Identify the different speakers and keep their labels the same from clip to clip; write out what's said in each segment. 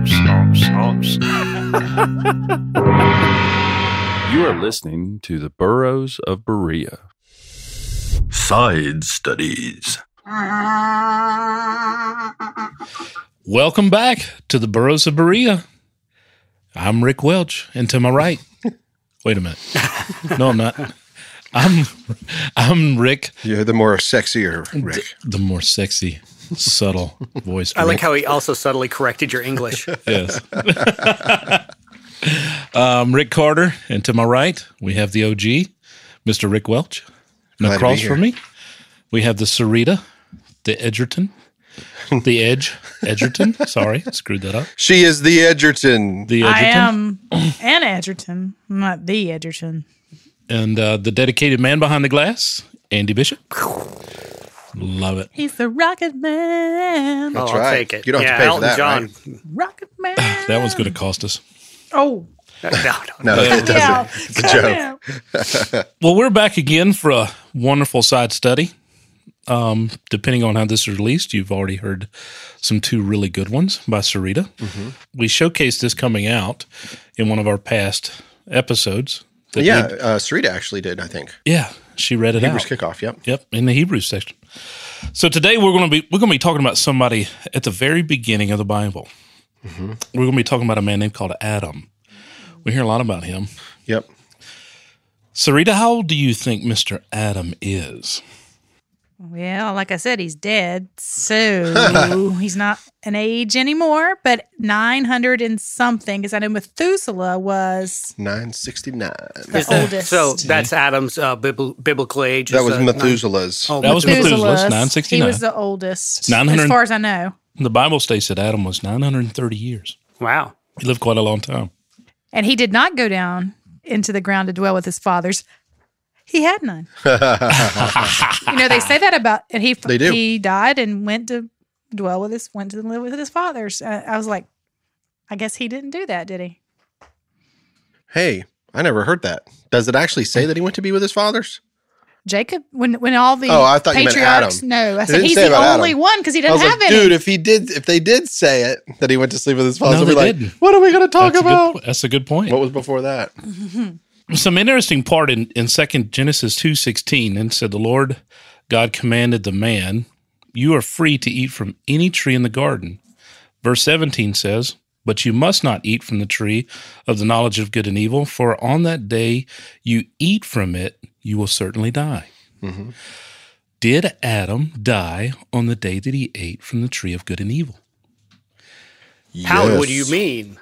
Speaker 1: You are listening to the Burros of Berea.
Speaker 2: Side studies.
Speaker 3: Welcome back to the Burros of Berea. I'm Rick Welch, and to my right, wait a minute. No, I'm not. I'm I'm Rick,
Speaker 4: You're the more sexier Rick.
Speaker 3: the more sexy, subtle voice.
Speaker 5: I like how he also subtly corrected your English.
Speaker 3: yes. um, Rick Carter, and to my right, we have the OG, Mr. Rick Welch. And
Speaker 4: Glad
Speaker 3: across from me, we have the Sarita, the Edgerton, the Edge, Edgerton. Sorry, screwed that up.
Speaker 4: She is the Edgerton.
Speaker 3: The
Speaker 6: I
Speaker 3: Edgerton.
Speaker 6: am an Edgerton, not the Edgerton.
Speaker 3: and uh, the dedicated man behind the glass, Andy Bishop. Love it.
Speaker 6: He's the Rocket Man.
Speaker 4: That's
Speaker 5: oh, I'll
Speaker 4: right.
Speaker 5: take it.
Speaker 4: You don't have to pay for that,
Speaker 5: John.
Speaker 4: right?
Speaker 6: Rocket Man.
Speaker 3: That one's going to cost us.
Speaker 6: Oh,
Speaker 5: No, no,
Speaker 4: No, it doesn't. It's a joke.
Speaker 3: Well, we're back again for a wonderful side study. Um, depending on how this is released, you've already heard some two really good ones by Sarita. We showcased this coming out in one of our past episodes.
Speaker 4: Yeah,
Speaker 3: we-
Speaker 4: uh, Sarita actually did, I think.
Speaker 3: yeah, she read it
Speaker 4: Hebrews
Speaker 3: out.
Speaker 4: kickoff, yep.
Speaker 3: Yep, in the Hebrews section. So today we're going to be we're going to be talking about somebody at the very beginning of the Bible. Mm-hmm. We're going to be talking about a man named called Adam. We hear a lot about him.
Speaker 4: Yep.
Speaker 3: Sarita, how old do you think Mr. Adam is?
Speaker 6: Well, like I said, he's dead, so he's not an age anymore. But nine hundred and something, because I know Methuselah was
Speaker 4: 969.
Speaker 6: the oldest.
Speaker 5: So that's Adam's uh, bibl- biblical age.
Speaker 4: That was
Speaker 5: uh,
Speaker 4: Methuselah's.
Speaker 5: Oh,
Speaker 3: That was
Speaker 5: Methuselah.
Speaker 3: Methuselah's,
Speaker 6: Methuselah's. He was the oldest,
Speaker 3: 900
Speaker 6: as far as I know.
Speaker 3: The Bible states that Adam was 930 years.
Speaker 5: Wow.
Speaker 3: He lived quite a long time.
Speaker 6: And he did not go down into the ground to dwell with his fathers. He had none. you know, they say that about, and he
Speaker 4: They do.
Speaker 6: he died and went to dwell with his, went to live with his fathers. Uh, I was like, I guess he didn't do that, did he?
Speaker 4: hey, I never heard that. Does it actually say that he went to be with his fathers?
Speaker 6: Jacob, when when all the
Speaker 4: Oh, I thought you meant
Speaker 6: patriarchs,
Speaker 4: Adam.
Speaker 6: no, I said he's the only
Speaker 4: Adam.
Speaker 6: one because he
Speaker 4: I
Speaker 6: didn't have
Speaker 4: like,
Speaker 6: any.
Speaker 4: dude, if he did, if they did say it that he went to sleep with his fathers,
Speaker 3: No,
Speaker 4: I'd be
Speaker 3: they
Speaker 4: like,
Speaker 3: didn't.
Speaker 4: what are we going to talk
Speaker 3: That's a,
Speaker 4: about?
Speaker 3: good, that's a good point.
Speaker 4: What was before that?
Speaker 3: Some interesting part in, in 2nd Genesis 2.16 and said, The Lord God commanded the man, You are free to eat from any tree in the garden. Verse 17 says, But you must not eat from the tree of the knowledge of good and evil, for on that day you eat from it, you will certainly die. Mm-hmm. Did Adam die on the day that he ate from the tree of good and evil?
Speaker 5: How?
Speaker 4: Yes.
Speaker 5: What do you mean?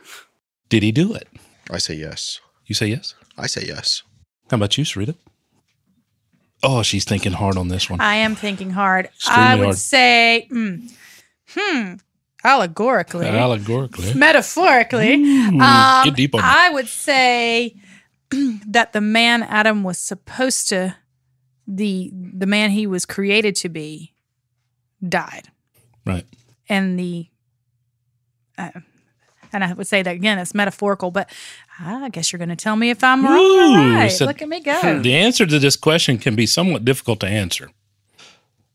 Speaker 3: Did he do it?
Speaker 4: I say yes.
Speaker 3: You say yes?
Speaker 4: I say yes.
Speaker 3: How about you, Sarita? Oh, she's thinking hard on this one.
Speaker 6: I am thinking hard. I would
Speaker 3: hard.
Speaker 6: say, mm, hmm, allegorically,
Speaker 3: Allegorically.
Speaker 6: metaphorically,
Speaker 3: Ooh,
Speaker 6: um,
Speaker 3: get deep on that.
Speaker 6: I would say that the man Adam was supposed to, the the man he was created to be, died,
Speaker 3: Right.
Speaker 6: and the, uh, and I would say that again, it's metaphorical, but Ah, I guess you're going to tell me if I'm wrong
Speaker 3: Ooh,
Speaker 6: or right.
Speaker 3: so-
Speaker 6: Look at me go. Hmm.
Speaker 3: The answer to this question can be somewhat difficult to answer.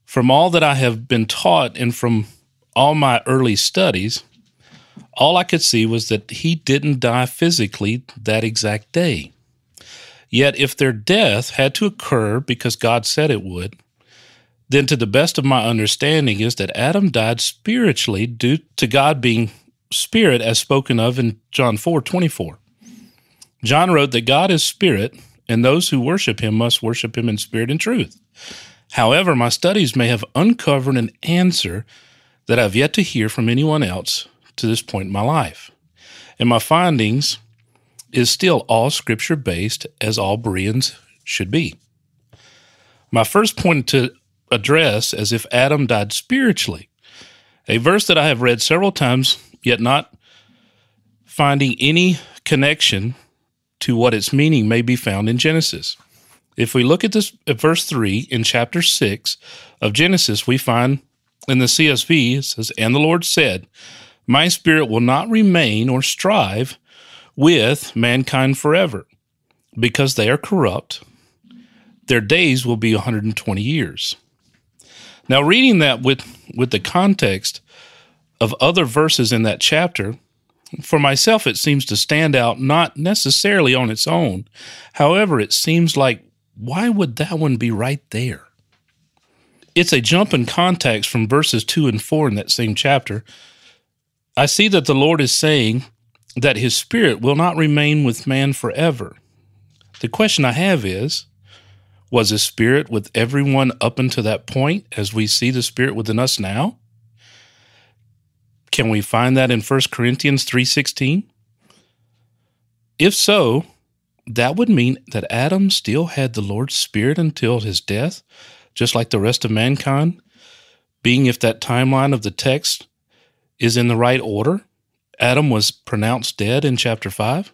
Speaker 3: From all that I have been taught and from all my early studies, all I could see was that he didn't die physically that exact day. Yet, if their death had to occur because God said it would, then to the best of my understanding is that Adam died spiritually due to God being spirit as spoken of in John 4 24. John wrote that God is spirit, and those who worship him must worship him in spirit and truth. However, my studies may have uncovered an answer that I've yet to hear from anyone else to this point in my life. And my findings is still all scripture based, as all Bereans should be. My first point to address as if Adam died spiritually, a verse that I have read several times, yet not finding any connection to what its meaning may be found in Genesis. If we look at this at verse 3 in chapter 6 of Genesis, we find in the CSB it says, And the Lord said, My spirit will not remain or strive with mankind forever, because they are corrupt. Their days will be 120 years. Now, reading that with, with the context of other verses in that chapter, for myself, it seems to stand out not necessarily on its own. However, it seems like, why would that one be right there? It's a jump in context from verses 2 and 4 in that same chapter. I see that the Lord is saying that his spirit will not remain with man forever. The question I have is was his spirit with everyone up until that point as we see the spirit within us now? Can we find that in 1 Corinthians 3:16? If so, that would mean that Adam still had the Lord's spirit until his death, just like the rest of mankind, being if that timeline of the text is in the right order. Adam was pronounced dead in chapter 5.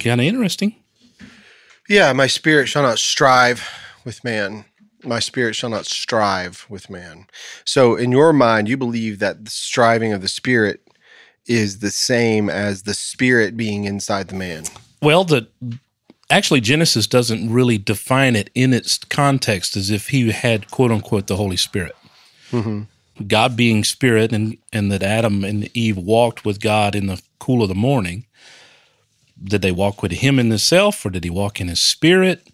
Speaker 3: Kind of interesting.
Speaker 4: Yeah, my spirit shall not strive with man. My spirit shall not strive with man. So, in your mind, you believe that the striving of the spirit is the same as the spirit being inside the man.
Speaker 3: Well, the actually Genesis doesn't really define it in its context as if he had quote unquote the Holy Spirit. Mm-hmm. God being spirit and and that Adam and Eve walked with God in the cool of the morning. Did they walk with him in the self or did he walk in his spirit?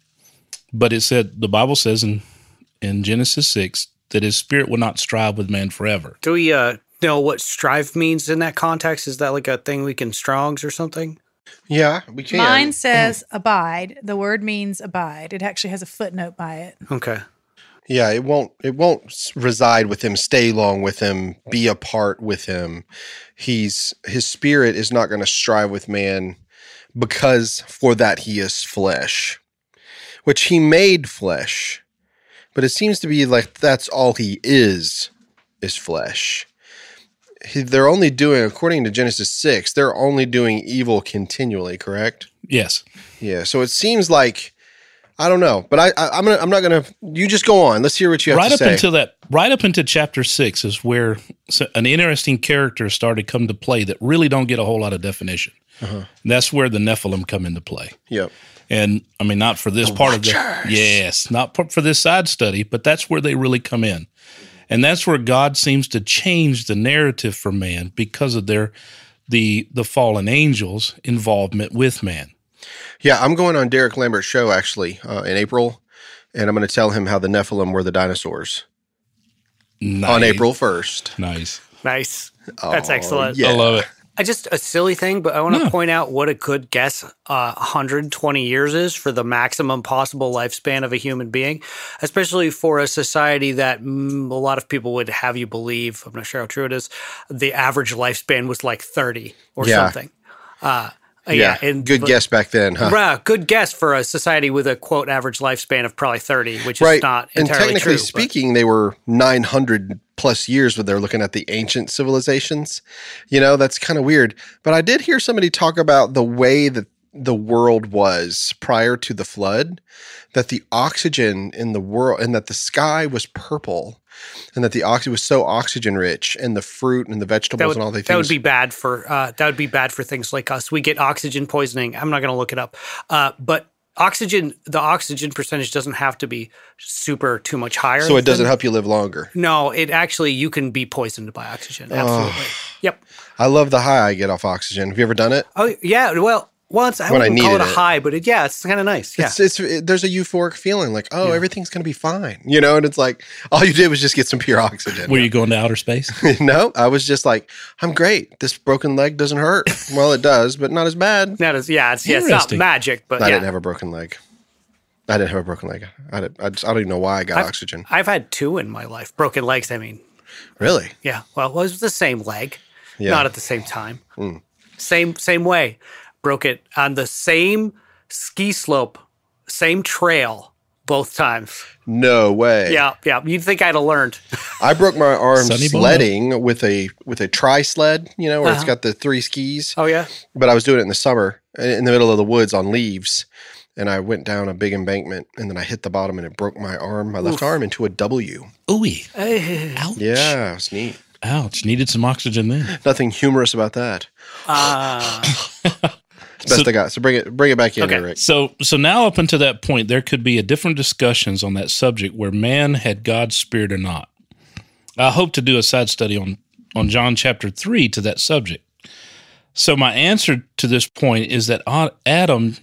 Speaker 3: But it said the Bible says in in Genesis 6 that his spirit will not strive with man forever.
Speaker 5: Do we uh, know what strive means in that context? Is that like a thing we can strongs or something?
Speaker 4: Yeah, we can.
Speaker 6: Mine says abide. The word means abide. It actually has a footnote by it.
Speaker 5: Okay.
Speaker 4: Yeah, it won't. It won't reside with him, stay long with him, be a part with him. He's his spirit is not going to strive with man because for that he is flesh, which he made flesh. But it seems to be like that's all he is, is flesh. He, they're only doing, according to Genesis six, they're only doing evil continually. Correct?
Speaker 3: Yes.
Speaker 4: Yeah. So it seems like. I don't know, but I, I I'm gonna I'm not gonna. You just go on. Let's hear what you have
Speaker 3: right
Speaker 4: to
Speaker 3: up
Speaker 4: say.
Speaker 3: until that right up into chapter six is where an interesting character started come to play that really don't get a whole lot of definition
Speaker 4: Uh-huh.
Speaker 3: that's where the nephilim come into play
Speaker 4: yep.
Speaker 3: And i mean not for this part of the yes not for for this side study but that's where they really come in and that's where god seems to change the narrative for man because of their the the fallen angels involvement with man
Speaker 4: Yeah, I'm going on Derek Lambert's show actually uh, in April, and I'm going to tell him how the Nephilim were the dinosaurs on April 1st.
Speaker 3: nice
Speaker 5: Nice. That's
Speaker 4: Oh,
Speaker 5: excellent.
Speaker 4: Yeah.
Speaker 3: i love it
Speaker 5: I just a silly thing, but I want to
Speaker 3: No.
Speaker 5: point out what a good guess uh, 120 years is for the maximum possible lifespan of a human being, especially for a society that mm, a lot of people would have you believe. I'm not sure how true it is. The average lifespan was like 30 or
Speaker 4: Yeah.
Speaker 5: something. Uh, Uh,
Speaker 4: yeah,
Speaker 5: and
Speaker 4: good
Speaker 5: but-
Speaker 4: guess back then, huh?
Speaker 5: Right, good guess for a society with a quote average lifespan of probably 30, which is
Speaker 4: Right.
Speaker 5: not
Speaker 4: and
Speaker 5: entirely
Speaker 4: technically
Speaker 5: true. but-
Speaker 4: speaking, they were 900 plus years when they're looking at the ancient civilizations. You know, that's kind of weird. But I did hear somebody talk about the way that the world was prior to the flood, that the oxygen in the world and that the sky was purple and that the oxygen was so oxygen rich and the fruit and the vegetables
Speaker 5: would,
Speaker 4: and all the things.
Speaker 5: that would be bad for uh, that would be bad for things like us. We get oxygen poisoning. I'm not going to look it up, uh, but oxygen the oxygen percentage doesn't have to be super too much higher.
Speaker 4: so it doesn't
Speaker 5: than-
Speaker 4: help you live longer.
Speaker 5: No, it actually you can be poisoned by oxygen. Absolutely. Yep.
Speaker 4: I love the high I get off oxygen. Have you ever done it?
Speaker 5: Oh yeah. Well, once I
Speaker 4: When I
Speaker 5: wouldn't call it a
Speaker 4: it.
Speaker 5: high, but it, yeah, it's kind of nice. Yeah.
Speaker 4: It's, it's it, there's a euphoric feeling like oh everything's gonna be fine you know and it's like all you did was just get some pure oxygen.
Speaker 3: were you going to outer space
Speaker 4: no, I was just like I'm great. This broken leg doesn't hurt. well, it does, but not as bad.
Speaker 5: That is, yeah, it's, yeah, it's not magic, but
Speaker 4: I
Speaker 5: yeah.
Speaker 4: didn't have a broken leg. I didn't have a broken leg. I, did, I, just, I don't even know why I got
Speaker 5: I've-
Speaker 4: oxygen.
Speaker 5: I've had two in my life. Broken legs, I mean.
Speaker 4: Really?
Speaker 5: Yeah. Well, it was the same leg,
Speaker 4: Yeah.
Speaker 5: Not at the same time. Hmm. Same same way. Broke it on the same ski slope, same trail, both times.
Speaker 4: No way.
Speaker 5: Yeah, yeah. You'd think I'd have learned.
Speaker 4: I broke my arm
Speaker 3: Sonny Bono.
Speaker 4: sledding with a with a tri sled, you know, where it's
Speaker 5: Uh-huh.
Speaker 4: got the three skis.
Speaker 5: Oh yeah.
Speaker 4: But I was doing it in the summer in the middle of the woods on leaves. And I went down a big embankment and then I hit the bottom and it broke my arm, my left
Speaker 5: Oof.
Speaker 4: arm into a W.
Speaker 3: Ooey. Ouch.
Speaker 4: Yeah, it was neat.
Speaker 3: Ouch. Needed some oxygen then.
Speaker 4: Nothing humorous about that.
Speaker 5: Uh,
Speaker 4: It's best
Speaker 3: So-
Speaker 4: I got. So bring it bring it back in,
Speaker 5: Okay.
Speaker 4: here, Rick.
Speaker 3: So so now up until that point, there could be a different discussions on that subject where man had God's spirit or not. I hope to do a side study on on John chapter three to that subject. So my answer to this point is that Adam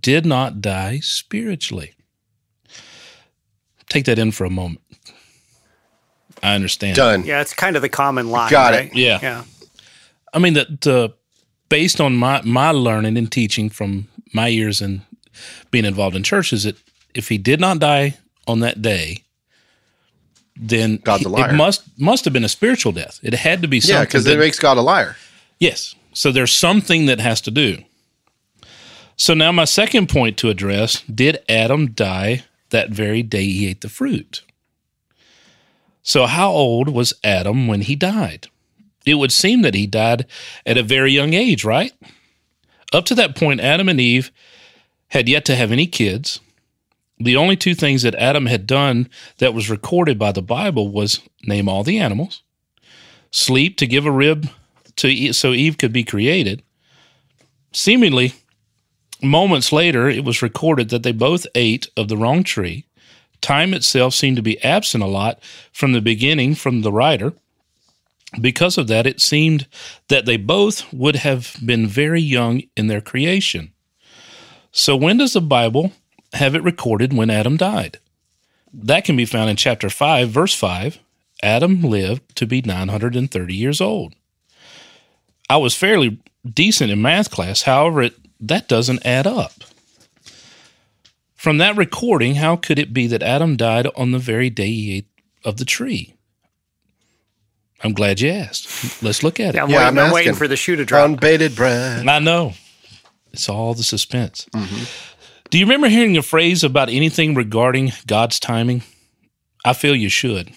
Speaker 3: did not die spiritually. Take that in for a moment. I understand.
Speaker 4: Done.
Speaker 5: yeah, it's kind of the common line.
Speaker 4: Got it.
Speaker 3: Yeah.
Speaker 5: Yeah.
Speaker 3: I mean that the based on my my learning and teaching from my years in being involved in churches, that if he did not die on that day, then
Speaker 4: God's a liar.
Speaker 3: it must must have been a spiritual death. It had to be something.
Speaker 4: Yeah, because it makes God a liar.
Speaker 3: Yes. So there's something that has to do. So now my second point to address, did Adam die that very day he ate the fruit? So how old was Adam when he died? It would seem that he died at a very young age, right? Up to that point Adam and Eve had yet to have any kids. The only two things that Adam had done that was recorded by the Bible was name all the animals, sleep to give a rib to so Eve could be created. Seemingly, moments later, it was recorded that they both ate of the wrong tree. Time itself seemed to be absent a lot from the beginning from the writer. Because of that, it seemed that they both would have been very young in their creation. So, when does the Bible have it recorded when Adam died? That can be found in chapter 5, verse 5. Adam lived to be 930 years old. I was fairly decent in math class. However, it, that doesn't add up. From that recording, how could it be that Adam died on the very day he ate of the tree? I'm glad you asked. Let's look at it.
Speaker 5: Yeah, I'm,
Speaker 4: Yeah,
Speaker 5: waiting,
Speaker 4: I'm
Speaker 5: I'm, waiting for the shoe to drop.
Speaker 4: On bated breath.
Speaker 3: I know. It's all the suspense. Mm-hmm. Do you remember hearing a phrase about anything regarding God's timing? I feel you should.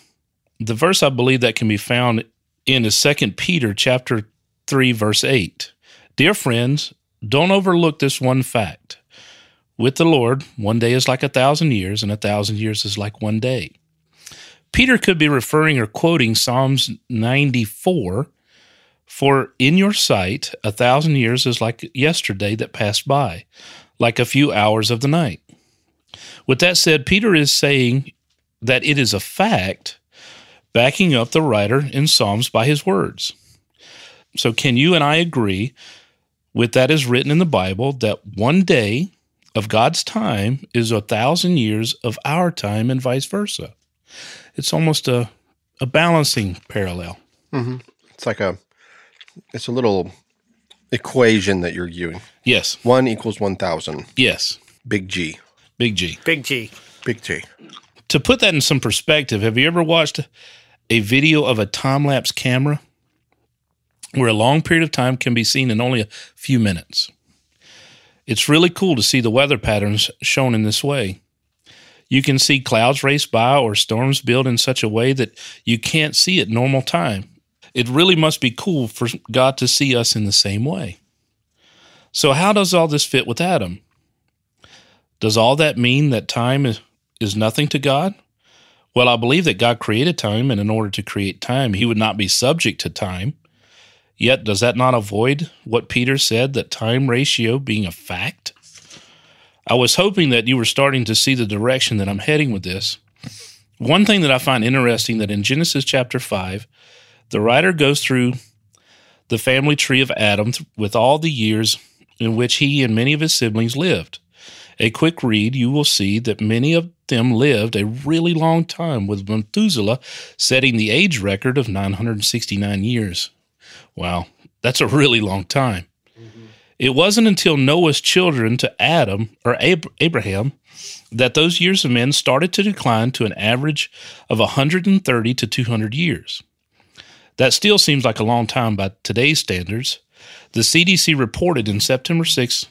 Speaker 3: The verse I believe that can be found in is 2 Peter chapter 3 verse 8. Dear friends, don't overlook this one fact. With the Lord, one day is like a thousand years, and a thousand years is like one day. Peter could be referring or quoting Psalms 94 for in your sight, a thousand years is like yesterday that passed by, like a few hours of the night. With that said, Peter is saying that it is a fact, backing up the writer in Psalms by his words. So, can you and I agree with that is written in the Bible that one day of God's time is a thousand years of our time and vice versa? It's almost a, a balancing parallel. Mm-hmm.
Speaker 4: It's like a, it's a little equation that you're using.
Speaker 3: Yes,
Speaker 4: One equals one thousand.
Speaker 3: yes,
Speaker 4: Big G.
Speaker 3: big G.
Speaker 5: Big G.
Speaker 4: Big G.
Speaker 3: to put that in some perspective, have you ever watched a video of a time lapse camera where a long period of time can be seen in only a few minutes? It's really cool to see the weather patterns shown in this way. You can see clouds race by or storms build in such a way that you can't see at normal time. It really must be cool for God to see us in the same way. So, how does all this fit with Adam? Does all that mean that time is, is nothing to God? Well, I believe that God created time, and in order to create time, he would not be subject to time. Yet, does that not avoid what Peter said that time ratio being a fact? I was hoping that you were starting to see the direction that I'm heading with this. One thing that I find interesting that in Genesis chapter 5, the writer goes through the family tree of Adam with all the years in which he and many of his siblings lived. A quick read, you will see that many of them lived a really long time, with Methuselah setting the age record of 969 years. Wow, that's a really long time. It wasn't until Noah's children to Adam or Ab- Abraham that those years of men started to decline to an average of 130 to 200 years. That still seems like a long time by today's standards. The CDC reported in September 6,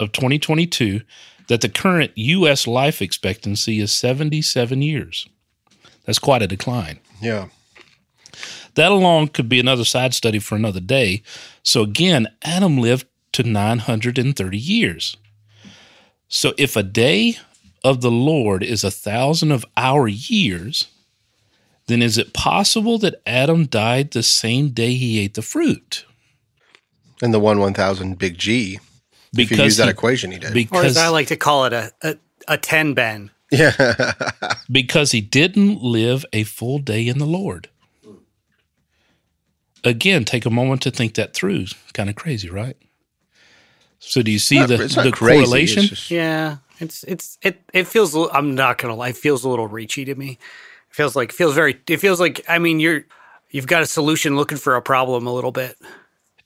Speaker 3: of 2022 that the current U.S. life expectancy is 77 years. That's quite a decline.
Speaker 4: Yeah.
Speaker 3: That alone could be another side study for another day. So again, Adam lived to 930 years. So if a day of the Lord is a thousand of our years, then is it possible that Adam died the same day he ate the fruit?
Speaker 4: And the one one thousand big G. if you use that
Speaker 3: he-
Speaker 4: equation, he did.
Speaker 5: Or
Speaker 3: because
Speaker 5: as I like to call it, a, a, a 10 Ben.
Speaker 4: yeah.
Speaker 3: because he didn't live a full day in the Lord. Again, take a moment to think that through. Kind of crazy, right? So, do you see
Speaker 4: Not-
Speaker 3: the,
Speaker 4: it's not
Speaker 3: the
Speaker 4: crazy, it's
Speaker 3: correlation?
Speaker 4: just-
Speaker 5: Yeah, it's it's it it feels. I'm not gonna lie. It feels a little reachy to me. It feels like feels very. It feels like I mean you're you've got a solution looking for a problem a little bit.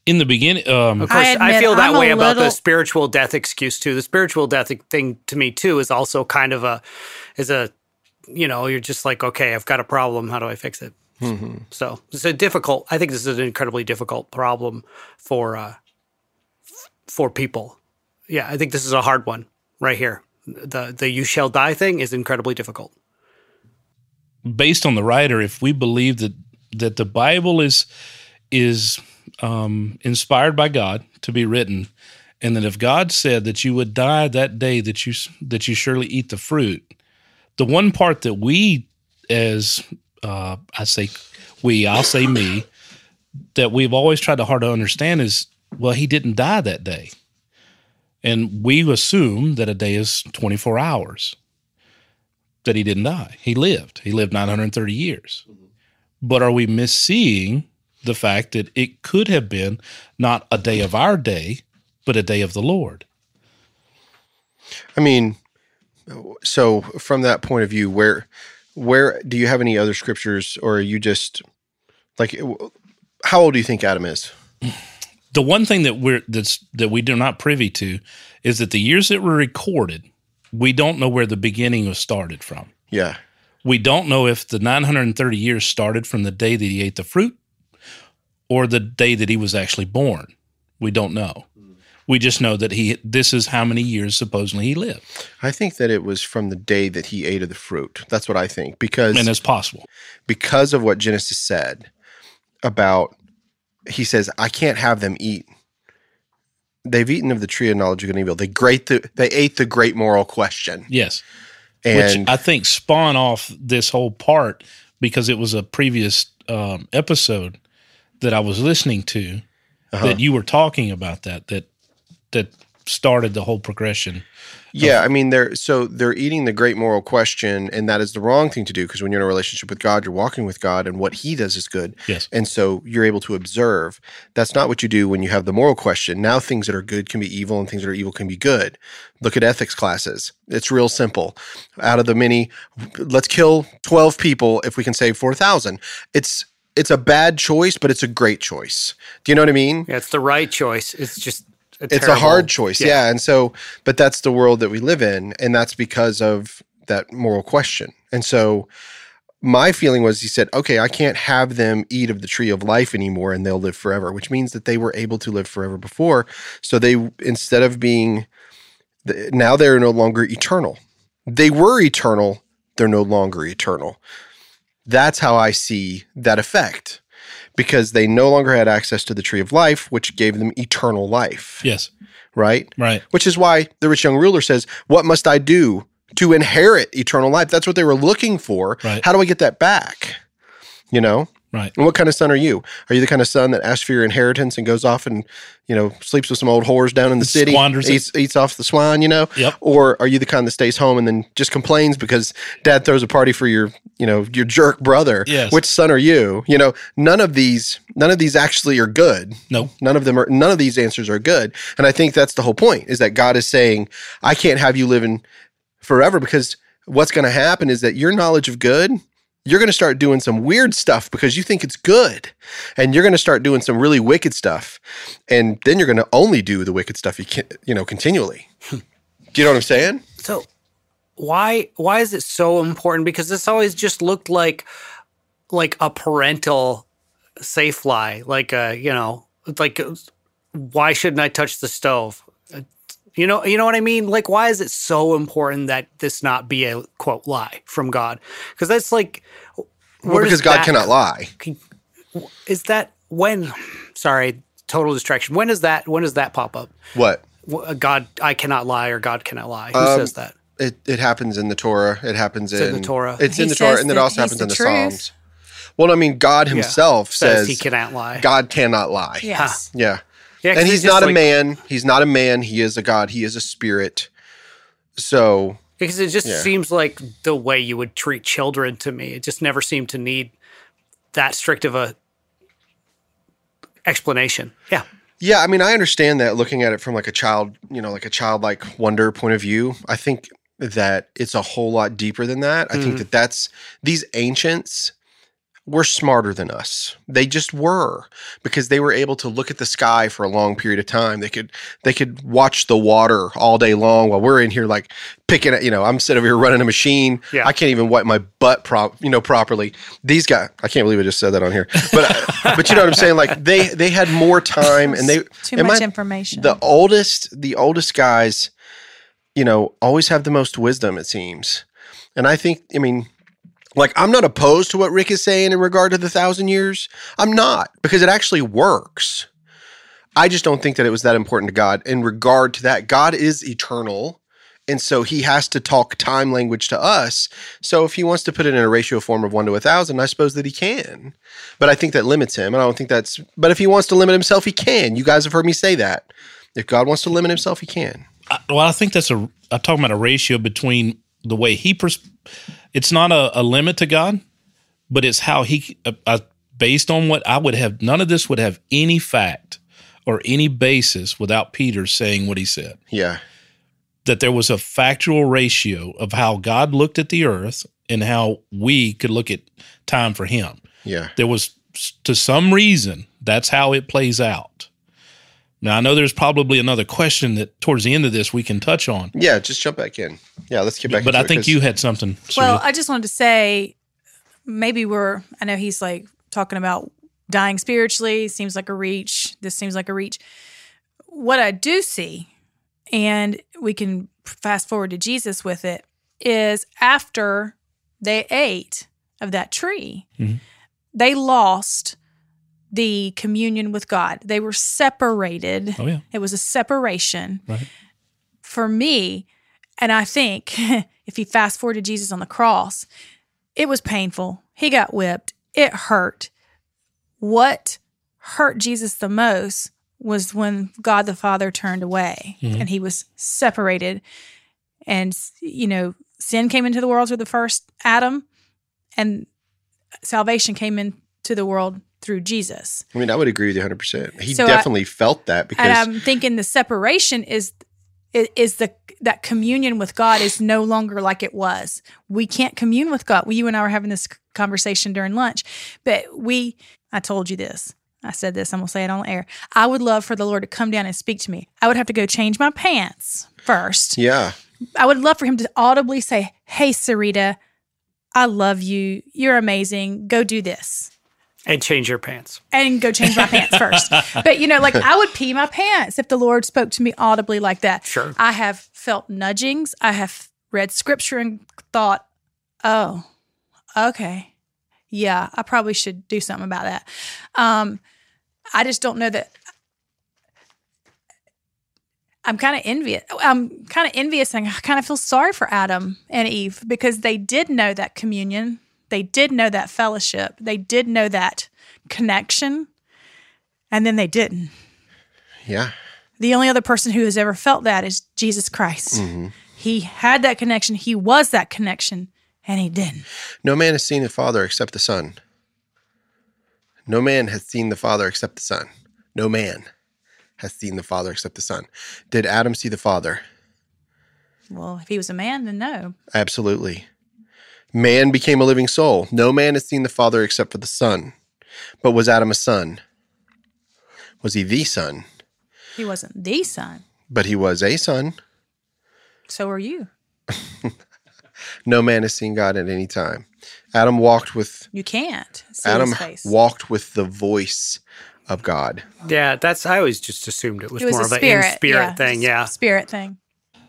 Speaker 3: In the beginning, um,
Speaker 5: Of course, I,
Speaker 6: admit
Speaker 5: feel that
Speaker 6: I'm
Speaker 5: way about the spiritual death excuse too. The spiritual death thing to me too is also kind of a is a you know you're just like okay I've got a problem how do I fix it? So it's a difficult. I think this is an incredibly difficult problem for uh, f- for people. Yeah, I think this is a hard one right here. The the you shall die thing is incredibly difficult.
Speaker 3: based on the writer, if we believe that that the Bible is is um, inspired by God to be written, and that if God said that you would die that day that you that you surely eat the fruit, the one part that we, as uh, I say, we, I'll say me, that we've always tried to hard to understand is, well, he didn't die that day, and we assume that a day is twenty four hours that he didn't die. He lived. He lived 930 years. Mm-hmm. But are we misseeing the fact that it could have been not a day of our day, but a day of the Lord?
Speaker 4: I mean, so from that point of view, where where do you have any other scriptures, or are you just like how old do you think Adam is?
Speaker 3: The one thing that we're that's that we do not privy to is that the years that were recorded, we don't know where the beginning was started from.
Speaker 4: Yeah,
Speaker 3: We don't know if the 930 years started from the day that he ate the fruit or the day that he was actually born. We don't know. We just know that he this is how many years supposedly he lived.
Speaker 4: I think that it was from the day that he ate of the fruit. That's what I think because
Speaker 3: And it's possible.
Speaker 4: because of what Genesis said about he says, I can't have them eat. They've eaten of the tree of knowledge of good and evil. They great the, they ate the great moral question.
Speaker 3: Yes.
Speaker 4: And
Speaker 3: which I think spawn off this whole part because it was a previous um, episode that I was listening to
Speaker 4: Uh-huh.
Speaker 3: that you were talking about that that that started the whole progression.
Speaker 4: Yeah, I mean they're so they're eating the great moral question, and that is the wrong thing to do because when you're in a relationship with God, you're walking with God, and what He does is good.
Speaker 3: Yes.
Speaker 4: And so you're able to observe. That's not what you do when you have the moral question. Now things that are good can be evil, and things that are evil can be good. Look at ethics classes. It's real simple. Out of the many, let's kill twelve people if we can save four thousand. It's it's a bad choice, but it's a great choice. Do you know what I mean?
Speaker 5: Yeah, it's the right choice. It's just a
Speaker 4: it's a hard choice yeah. and so but that's the world that we live in and that's because of that moral question. And so my feeling was he said okay i can't have them eat of the tree of life anymore and they'll live forever which means that they were able to live forever before. So they instead of being now they're no longer eternal. They were eternal they're no longer eternal. That's how i see that effect because they no longer had access to the tree of life which gave them eternal life
Speaker 3: Yes.
Speaker 4: right
Speaker 3: Right.
Speaker 4: which is why the rich young ruler says, What must I do to inherit eternal life? That's what they were looking for.
Speaker 3: Right.
Speaker 4: How do I get that back? You know?
Speaker 3: Right.
Speaker 4: And what kind of son are you? Are you the kind of son that asks for your inheritance and goes off and, you know, sleeps with some old whores down in the city,
Speaker 3: Squanders it.
Speaker 4: eats, eats off the swine, you know?
Speaker 3: Yep.
Speaker 4: Or are you the kind that stays home and then just complains because dad throws a party for your, you know, your jerk brother?
Speaker 3: Yes.
Speaker 4: Which son are you? You know, none of these, none of these actually are good.
Speaker 3: No.
Speaker 4: None of them are none of these answers are good. And I think that's the whole point is that God is saying, I can't have you living forever because what's going to happen is that your knowledge of good, you're going to start doing some weird stuff because you think it's good. And you're going to start doing some really wicked stuff. And then you're going to only do the wicked stuff you can, you know, continually. do you know what I'm saying?
Speaker 5: So why why is it so important? Because this always just looked like like a parental safe lie. Like a, you know, it's like why shouldn't I touch the stove? Uh, You know, you know what I mean? Like, why is it so important that this not be a quote lie from God? Because that's like,
Speaker 4: Well,
Speaker 5: where
Speaker 4: because
Speaker 5: does
Speaker 4: God
Speaker 5: that-
Speaker 4: cannot lie.
Speaker 5: Is that when? Sorry, total distraction. When does that? When does that pop up?
Speaker 4: What?
Speaker 5: God, I cannot lie, or God cannot lie. Who
Speaker 4: Um,
Speaker 5: says that?
Speaker 4: It it happens in the Torah. It happens
Speaker 5: It's in
Speaker 4: in
Speaker 5: the Torah.
Speaker 4: It's
Speaker 6: He
Speaker 4: in the Torah, and it
Speaker 6: that
Speaker 4: also happens
Speaker 6: the
Speaker 4: in the
Speaker 6: truth.
Speaker 4: Psalms. Well, I mean, God Himself
Speaker 5: Says
Speaker 4: says,
Speaker 5: he cannot lie.
Speaker 4: God cannot lie.
Speaker 6: Yes.
Speaker 4: Yeah.
Speaker 5: Yeah,
Speaker 4: and he's not a man. He's not a man. He is a God. He is a spirit. So
Speaker 5: Because it just
Speaker 4: Yeah.
Speaker 5: seems like the way you would treat children to me. It just never seemed to need that strict of a explanation. Yeah.
Speaker 4: Yeah, I mean, I understand that looking at it from like a child, you know, like a childlike wonder point of view. I think that it's a whole lot deeper than that. I think mm-hmm. that that's these ancients were smarter than us. They just were because they were able to look at the sky for a long period of time. They could they could watch the water all day long while we're in here like picking it. You know, I'm sitting over here running a machine.
Speaker 5: Yeah.
Speaker 4: I can't even wipe my butt prop, you know, properly. These guys, I can't believe I just said that on here. But uh, but you know what I'm saying? Like they they had more time and they
Speaker 6: Too much
Speaker 4: I-
Speaker 6: information.
Speaker 4: the oldest the oldest guys you know always have the most wisdom it seems and i think i mean like i'm not opposed to what rick is saying in regard to the thousand years. I'm not because it actually works. I just don't think that it was that important to god in regard to that. God is eternal and so he has to talk time language to us. So if he wants to put it in a ratio form of one to a thousand i suppose that he can. But i think that limits him. And i don't think that's but if he wants to limit himself he can. You guys have heard me say that. If God wants to limit himself, he can.
Speaker 3: I- well, I think that's a. I'm talking about a ratio between the way he. Pers- it's not a, a limit to God, but it's how he. Uh, based on what I would have, none of this would have any fact or any basis without Peter saying what he said.
Speaker 4: Yeah.
Speaker 3: That there was a factual ratio of how God looked at the earth and how we could look at time for Him.
Speaker 4: Yeah.
Speaker 3: There was, to some reason, that's how it plays out. Now I know there's probably another question that towards the end of this we can touch on.
Speaker 4: Yeah. Just jump back in. Yeah. Let's get back
Speaker 3: but
Speaker 4: into
Speaker 3: I
Speaker 4: it,
Speaker 3: think
Speaker 4: 'cause-
Speaker 3: you had something.
Speaker 6: Well,
Speaker 3: Sarita.
Speaker 6: I just wanted to say maybe we're, I know he's like talking about dying spiritually, seems like a reach. This seems like a reach. What I do see, and we can fast forward to Jesus with it, is after they ate of that tree,
Speaker 3: Mhm.
Speaker 6: they lost the communion with God. They were separated.
Speaker 3: oh yeah,
Speaker 6: It was a separation.
Speaker 3: Right.
Speaker 6: For me, and I think if you fast forward to Jesus on the cross, it was painful. He got whipped. It hurt. What hurt Jesus the most was when God the Father turned away
Speaker 3: Mhm.
Speaker 6: and he was separated. And, you know, sin came into the world through the first Adam, and salvation came into the world through Jesus.
Speaker 4: I mean, I would agree with you 100%. He
Speaker 6: So I-
Speaker 4: definitely felt that because,
Speaker 6: and I'm thinking the separation is is the that communion with God is no longer like it was. We can't commune with God. You and I were having this conversation during lunch, but we. I told you this. I said this. I'm gonna say it on air. I would love for the Lord to come down and speak to me. I would have to go change my pants first.
Speaker 4: yeah.
Speaker 6: I would love for him to audibly say, "Hey, Sarita, I love you. You're amazing. Go do this."
Speaker 5: And change your pants.
Speaker 6: and go change my pants first. But you know, like I would pee my pants if the Lord spoke to me audibly like that.
Speaker 5: Sure.
Speaker 6: I have felt nudgings. I have read scripture and thought, oh, okay. Yeah, I probably should do something about that. Um, I just don't know that I'm kind of envious. I'm kind of envious and I kind of feel sorry for Adam and Eve because they did know that communion. They did know that fellowship. They did know that connection. And then they didn't.
Speaker 4: Yeah.
Speaker 6: The only other person who has ever felt that is Jesus Christ.
Speaker 4: Mhm.
Speaker 6: He had that connection. He was that connection, and he didn't.
Speaker 4: No man has seen the Father except the Son. No man has seen the Father except the Son. No man has seen the Father except the Son. Did Adam see the Father?
Speaker 6: Well, if he was a man, then no.
Speaker 4: Absolutely. Man became a living soul. No man has seen the Father except for the Son. But was Adam a son? Was he the son?
Speaker 6: He wasn't the son.
Speaker 4: But he was a son.
Speaker 6: So are you.
Speaker 4: No man has seen God at any time. Adam walked with
Speaker 6: You can't see
Speaker 4: Adam
Speaker 6: his face.
Speaker 4: walked with the voice of God.
Speaker 5: Yeah, that's I always just assumed it was,
Speaker 6: It was
Speaker 5: more
Speaker 6: a
Speaker 5: of
Speaker 6: spirit,
Speaker 5: an in spirit
Speaker 6: yeah.
Speaker 5: thing. Yeah.
Speaker 6: Spirit thing.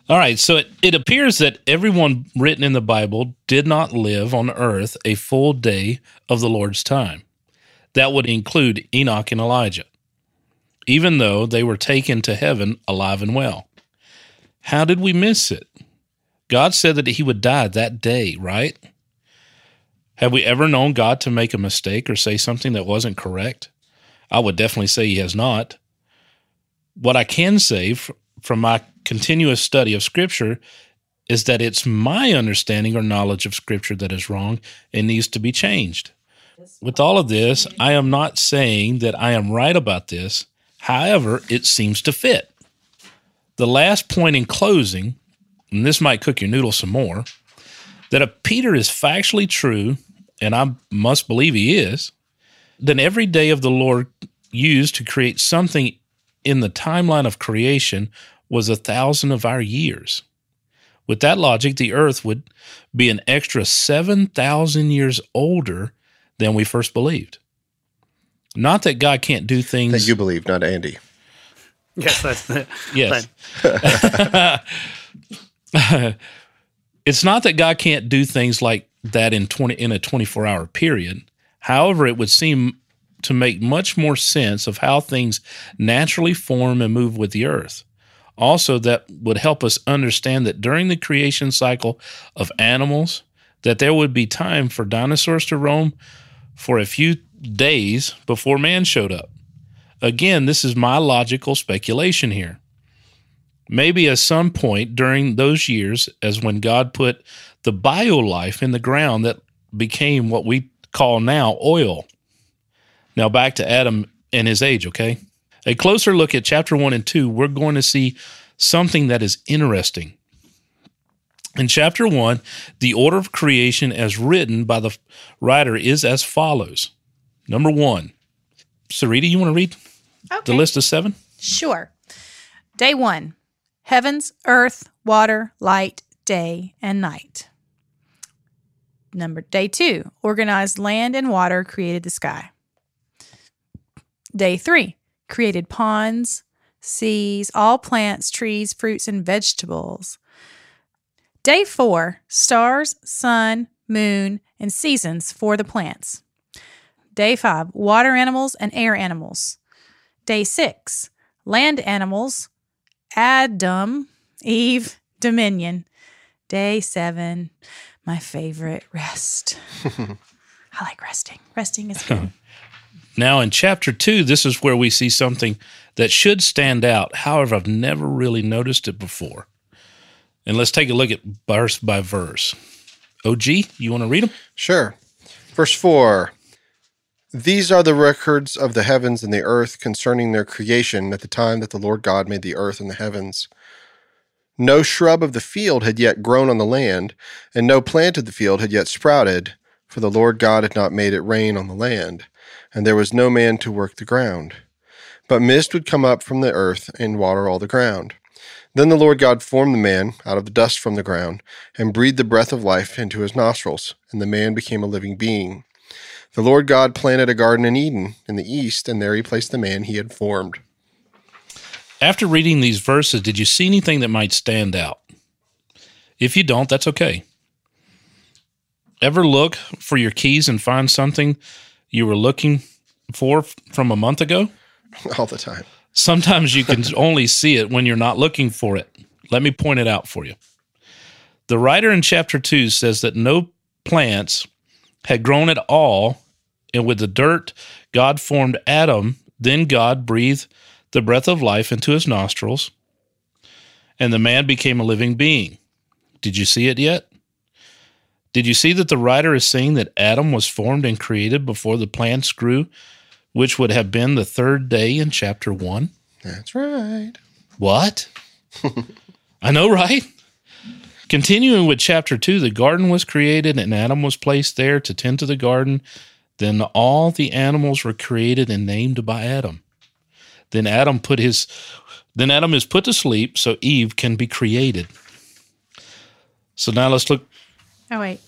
Speaker 3: All right, so it, it appears that everyone written in the Bible did not live on earth a full day of the Lord's time. That would include Enoch and Elijah, even though they were taken to heaven alive and well. How did we miss it? God said that he would die that day, right? Have we ever known God to make a mistake or say something that wasn't correct? I would definitely say he has not. What I can say from my continuous study of Scripture is that it's my understanding or knowledge of Scripture that is wrong and needs to be changed. With all of this, I am not saying that I am right about this. However, it seems to fit. The last point in closing, and this might cook your noodle some more, that if Peter is factually true, and I must believe he is, then every day of the Lord used to create something in the timeline of creation was a thousand of our years. With that logic, the earth would be an extra 7,000 years older than we first believed. Not that God can't do things.
Speaker 4: That you believe, not Andy.
Speaker 5: Yes, that's the,
Speaker 3: Yes. it's not that God can't do things like that in 20 in a 24-hour period. However, it would seem to make much more sense of how things naturally form and move with the earth. Also, that would help us understand that during the creation cycle of animals, that there would be time for dinosaurs to roam for a few days before man showed up. Again, this is my logical speculation here. Maybe at some point during those years, as when God put the bio life in the ground that became what we call now oil. Now back to Adam and his age, okay? A closer look at chapter 1 and 2, we're going to see something that is interesting. In chapter 1, the order of creation as written by the writer is as follows. Number 1. Sarita, you want to read
Speaker 6: Okay.
Speaker 3: the list of 7?
Speaker 6: Sure. Day one heavens, earth, water, light, day, and night. Number day two organized land and water created the sky. Day three created ponds, seas, all plants, trees, fruits, and vegetables. Day four stars, sun, moon, and seasons for the plants. Day five water animals and air animals. Day six, land animals, Adam, Eve, dominion. Day seven, my favorite, rest. I like resting. Resting is good.
Speaker 3: Now, in chapter two, this is where we see something that should stand out. However, I've never really noticed it before. And let's take a look at verse by verse. OG, you want to read them?
Speaker 4: Sure. Verse 4 These are the records of the heavens and the earth concerning their creation at the time that the Lord God made the earth and the heavens. No shrub of the field had yet grown on the land, and no plant of the field had yet sprouted, for the Lord God had not made it rain on the land, and there was no man to work the ground. But mist would come up from the earth and water all the ground. Then the Lord God formed the man out of the dust from the ground, and breathed the breath of life into his nostrils, and the man became a living being. The Lord God planted a garden in Eden in the east, and there he placed the man he had formed.
Speaker 3: After reading these verses, did you see anything that might stand out? If you don't, that's okay. Ever look for your keys and find something you were looking for from a month ago?
Speaker 4: All the time.
Speaker 3: Sometimes you can only see it when you're not looking for it. Let me point it out for you. The writer in chapter 2 says that no plants had grown at all, and with the dirt, God formed Adam. Then God breathed the breath of life into his nostrils, and the man became a living being. Did you see it yet? Did you see that the writer is saying that Adam was formed and created before the plants grew, which would have been the third day in chapter 1?
Speaker 4: That's right.
Speaker 3: What? I know, right? Continuing with chapter 2, the garden was created and Adam was placed there to tend to the garden. Then all the animals were created and named by Adam. Then Adam put his then Adam is put to sleep so Eve can be created. So now let's look
Speaker 6: Oh, wait.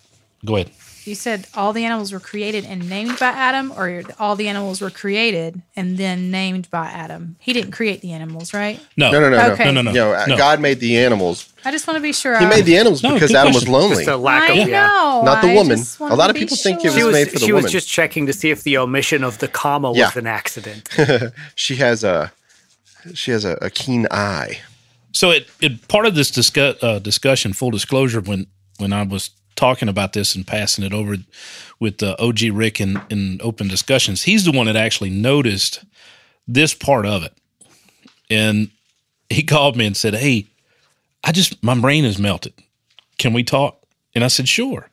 Speaker 3: go ahead.
Speaker 6: You said all the animals were created and named by Adam, or all the animals were created and then named by Adam. He didn't create the animals, right?
Speaker 3: No,
Speaker 4: No, no, no,
Speaker 6: Okay.
Speaker 3: no, no,
Speaker 4: no.
Speaker 3: no. No.
Speaker 4: God made the animals.
Speaker 6: I just want to be sure.
Speaker 4: He
Speaker 6: I,
Speaker 4: made the animals
Speaker 3: No,
Speaker 4: because
Speaker 3: good
Speaker 4: Adam was lonely.
Speaker 5: Just a lack
Speaker 6: I
Speaker 5: of yeah.
Speaker 6: know.
Speaker 4: Not the woman. A lot of
Speaker 6: be
Speaker 4: people think it was
Speaker 5: She was
Speaker 4: made for the
Speaker 5: she
Speaker 4: woman.
Speaker 5: She was just checking to see if the omission of the comma was
Speaker 4: Yeah.
Speaker 5: an accident.
Speaker 4: she has a she has a, a keen eye.
Speaker 3: So it, it part of this discuss, uh, discussion, full disclosure, when when I was talking about this and passing it over with uh, OG Rick in, in open discussions, he's the one that actually noticed this part of it, and he called me and said, "Hey, I just my brain is melted. Can we talk?" And I said, "Sure."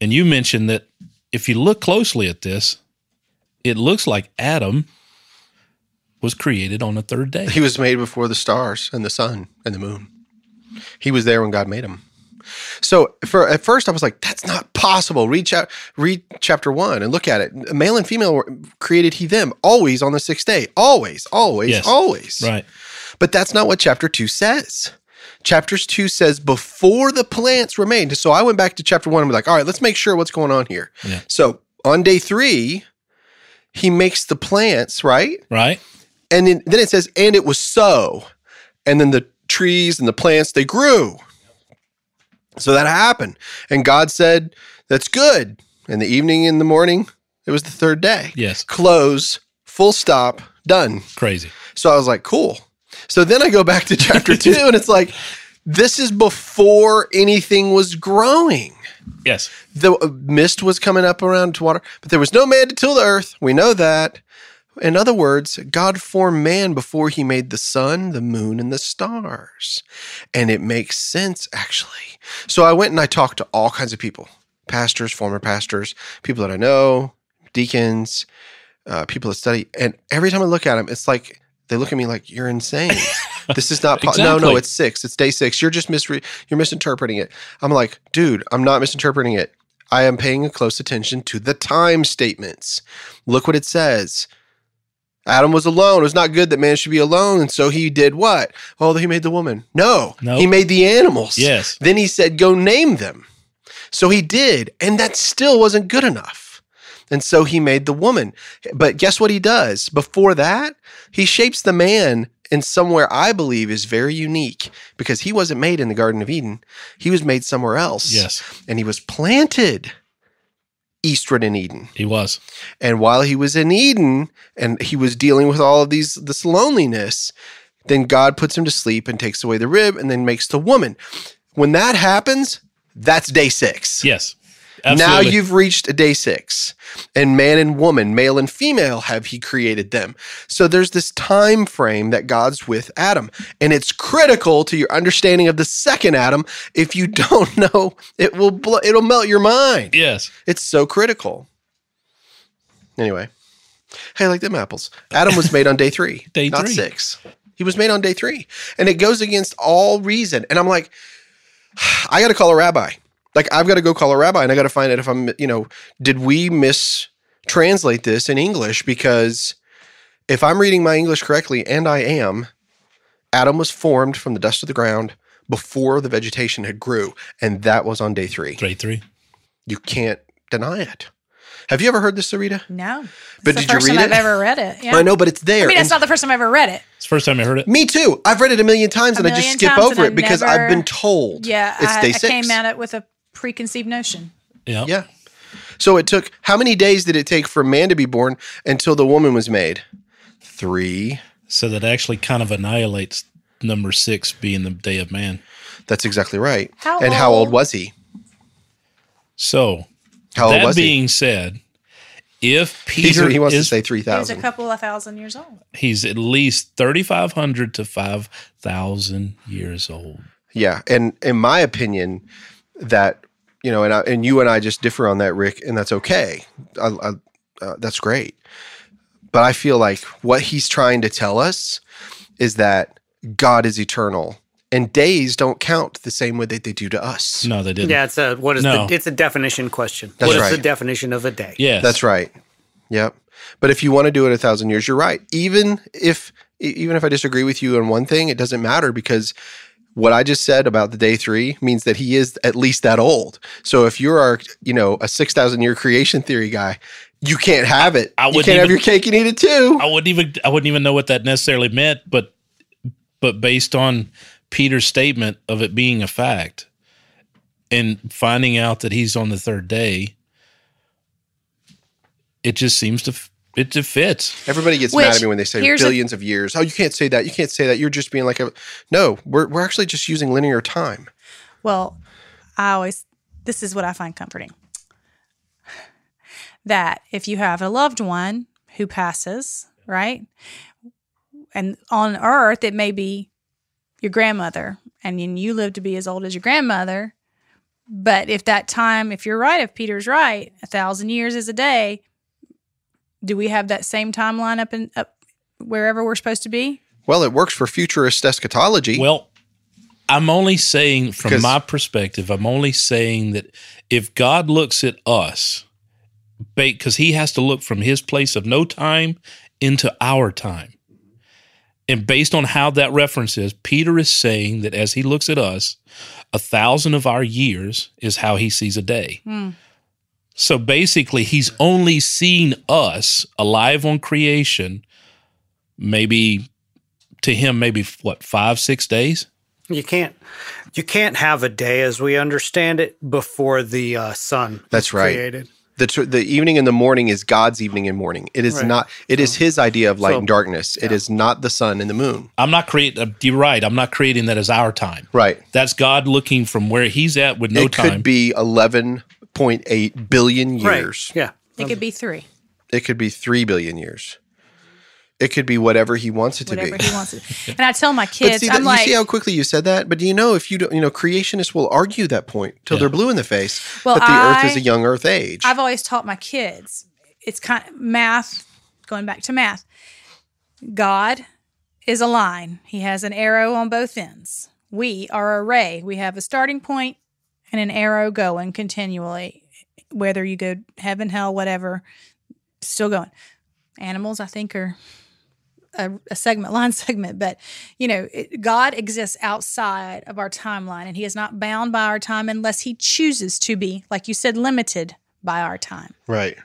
Speaker 3: And you mentioned that if you look closely at this, it looks like Adam was created on the third day.
Speaker 4: He was made before the stars and the sun and the moon. He was there when God made him. So for at first I was like, that's not possible. Read, chap- read chapter one and look at it. Male and female were, created he them always on the sixth day. Always, always,
Speaker 3: Yes.
Speaker 4: always.
Speaker 3: Right.
Speaker 4: But that's not what chapter two says. Chapters two says before the plants were made. So I went back to chapter one and was like, all right, let's make sure what's going on here.
Speaker 3: Yeah.
Speaker 4: So on day three, he makes the plants, right?
Speaker 3: Right.
Speaker 4: And then, then it says, and it was so. And then the trees and the plants, they grew. So that happened. And God said, that's good. In the evening, in the morning, it was the third day.
Speaker 3: Yes.
Speaker 4: Close, full stop, done.
Speaker 3: Crazy.
Speaker 4: So I was like, cool. So then I go back to chapter two and it's like, this is before anything was growing.
Speaker 3: Yes.
Speaker 4: The uh, mist was coming up around to water, but there was no man to till the earth. We know that. In other words, God formed man before he made the sun, the moon, and the stars. And it makes sense, actually. So I went and I talked to all kinds of people pastors, former pastors, people that I know, deacons, uh, people that study. And every time I look at them, it's like they look at me like, you're insane. This is not po- no, no. It's six. It's day six. You're just misre- you're misinterpreting it. I'm like, dude, I'm not misinterpreting it. I am paying close attention to the time statements. Look what it says. Adam was alone. It was not good that man should be alone, and so he did what? Oh, he made the woman. No,
Speaker 3: Nope.
Speaker 4: he made the animals.
Speaker 3: Yes.
Speaker 4: Then he said, "Go name them." So he did, and that still wasn't good enough. And so he made the woman. But guess what he does? Before that, he shapes the man in somewhere I believe is very unique because he wasn't made in the Garden of Eden. He was made somewhere else.
Speaker 3: Yes.
Speaker 4: And he was planted eastward in Eden.
Speaker 3: He was.
Speaker 4: And while he was in Eden and he was dealing with all of these this loneliness, then God puts him to sleep and takes away the rib and then makes the woman. When that happens, that's day 6.
Speaker 3: Yes.
Speaker 4: Now you've reached a day 6. And man and woman, male and female have he created them. So there's this time frame that God's with Adam, and it's critical to your understanding of the second Adam. If you don't know, it will bl- it'll melt your mind.
Speaker 3: Yes.
Speaker 4: It's so critical. Anyway, hey, I like them apples. Adam was made on day three,
Speaker 3: Day
Speaker 4: not
Speaker 3: three.
Speaker 4: six. He was made on day three, and it goes against all reason. And I'm like, I got to call a rabbi. Like I've got to go call a rabbi, and I got to find out if I'm, you know, did we mistranslate this in English? Because if I'm reading my English correctly, and I am, Adam was formed from the dust of the ground before the vegetation had grew, and that was on day three.
Speaker 3: Three, three.
Speaker 4: You can't deny it. Have you ever heard this, Sarita?
Speaker 6: No.
Speaker 4: But
Speaker 6: It's
Speaker 4: did
Speaker 6: the
Speaker 4: you
Speaker 6: first
Speaker 4: read
Speaker 6: time
Speaker 4: it?
Speaker 6: I've ever read it. Yeah.
Speaker 4: I know, but it's there.
Speaker 6: I mean, it's
Speaker 4: And-
Speaker 6: not the first time I've ever read it.
Speaker 3: It's the first time I heard it.
Speaker 4: me too. I've read it a million times,
Speaker 6: A
Speaker 4: and I just skip over it
Speaker 6: I've
Speaker 4: because
Speaker 6: never-
Speaker 4: I've been told.
Speaker 6: Yeah,
Speaker 4: it's
Speaker 6: I,
Speaker 4: day
Speaker 6: I
Speaker 4: six.
Speaker 6: came at it with a preconceived notion.
Speaker 3: Yeah.
Speaker 4: Yeah. So it took how many days did it take for man to be born until the woman was made? Three.
Speaker 3: So that actually kind of annihilates number six being the day of man.
Speaker 4: That's exactly right.
Speaker 6: How
Speaker 4: and how old
Speaker 6: old?
Speaker 4: was he?
Speaker 3: So
Speaker 4: How old
Speaker 3: that
Speaker 4: was
Speaker 3: being said, if
Speaker 4: he?
Speaker 3: Peter
Speaker 4: he wants
Speaker 3: is,
Speaker 4: to say three
Speaker 6: He was a couple of thousand years old.
Speaker 3: he's at least thirty five hundred to five thousand years old.
Speaker 4: Yeah, and in my opinion, that you know, and I, and you and I just differ on that, Rick, and that's okay. I, I, uh, that's great. But I feel like what he's trying to tell us is that God is eternal, and days don't count the same way that they do to us.
Speaker 3: No, they didn't.
Speaker 5: Yeah, it's a what is
Speaker 3: No.
Speaker 5: the it's a definition question.
Speaker 4: That's
Speaker 5: What is
Speaker 4: right.
Speaker 5: the definition of a day?
Speaker 3: Yeah,
Speaker 4: That's right. Yep. But if you want to do it a thousand years, you're right. Even if even if I disagree with you on one thing, it doesn't matter because what I just said about the day three means that he is at least that old. So if you're our, you know, a six thousand year creation theory guy, you can't have it.
Speaker 3: I
Speaker 4: you
Speaker 3: wouldn't
Speaker 4: can't have your cake and eat it too.
Speaker 3: I wouldn't even I wouldn't even know what that necessarily meant, but but based on Peter's statement of it being a fact and finding out that he's on the third day, it just seems to f- it just fits.
Speaker 4: Everybody gets
Speaker 6: Which,
Speaker 4: mad at me when they say
Speaker 6: here's a-
Speaker 4: billions of years. Oh, you can't say that. You can't say that. You're just being like a no. We're we're actually just using linear time.
Speaker 6: Well, I always, this is what I find comforting that if you have a loved one who passes, right? And on earth, it may be your grandmother, and you live to be as old as your grandmother. But if that time, if you're right, if Peter's right, a thousand years is a day, do we have that same timeline up in up wherever we're supposed to be?
Speaker 4: Well, it works for futurist eschatology.
Speaker 3: Well, I'm only saying from
Speaker 4: Because-
Speaker 3: my perspective, I'm only saying that if God looks at us, because he has to look from his place of no time into our time. And based on how that reference is, Peter is saying that as he looks at us, a thousand of our years is how he sees a day.
Speaker 6: Hmm.
Speaker 3: So basically, he's only seen us alive on creation, maybe to him, maybe what, five, six days?
Speaker 5: You can't you can't have a day as we understand it before the uh, sun.
Speaker 4: That's
Speaker 5: is
Speaker 4: right.
Speaker 5: Created.
Speaker 4: the tr- the evening and the morning is God's evening and morning. It is
Speaker 5: Right.
Speaker 4: not. It is His idea of light
Speaker 5: So-
Speaker 4: and darkness. It is not the sun and the moon.
Speaker 3: I'm not creating. You're right. I'm not creating that as our time.
Speaker 4: Right.
Speaker 3: That's God looking from where He's at with no
Speaker 4: it
Speaker 3: time.
Speaker 4: It could be eleven point eight billion years.
Speaker 5: Right. Yeah.
Speaker 6: It could be three,
Speaker 4: It could be three billion years. It could be whatever He wants it to
Speaker 6: whatever
Speaker 4: be.
Speaker 6: he wants it. And I tell my
Speaker 4: But
Speaker 6: kids,
Speaker 4: see,
Speaker 6: I'm
Speaker 4: that,
Speaker 6: like,
Speaker 4: you see how quickly you said that. But do you know if you don't, you know, creationists will argue that point till
Speaker 3: Yeah.
Speaker 4: they're blue in the face
Speaker 6: Well,
Speaker 4: that the Earth is a young Earth age.
Speaker 6: I've always taught my kids it's kind of math, going back to math. God is a line, He has an arrow on both ends. We are a ray. We have a starting point and an arrow going continually, whether you go heaven, hell, whatever, still going. Animals, I think, are a, a segment, line segment, but you know, it, God exists outside of our timeline, and He is not bound by our time unless He chooses to be, like you said, limited by our time.
Speaker 4: right.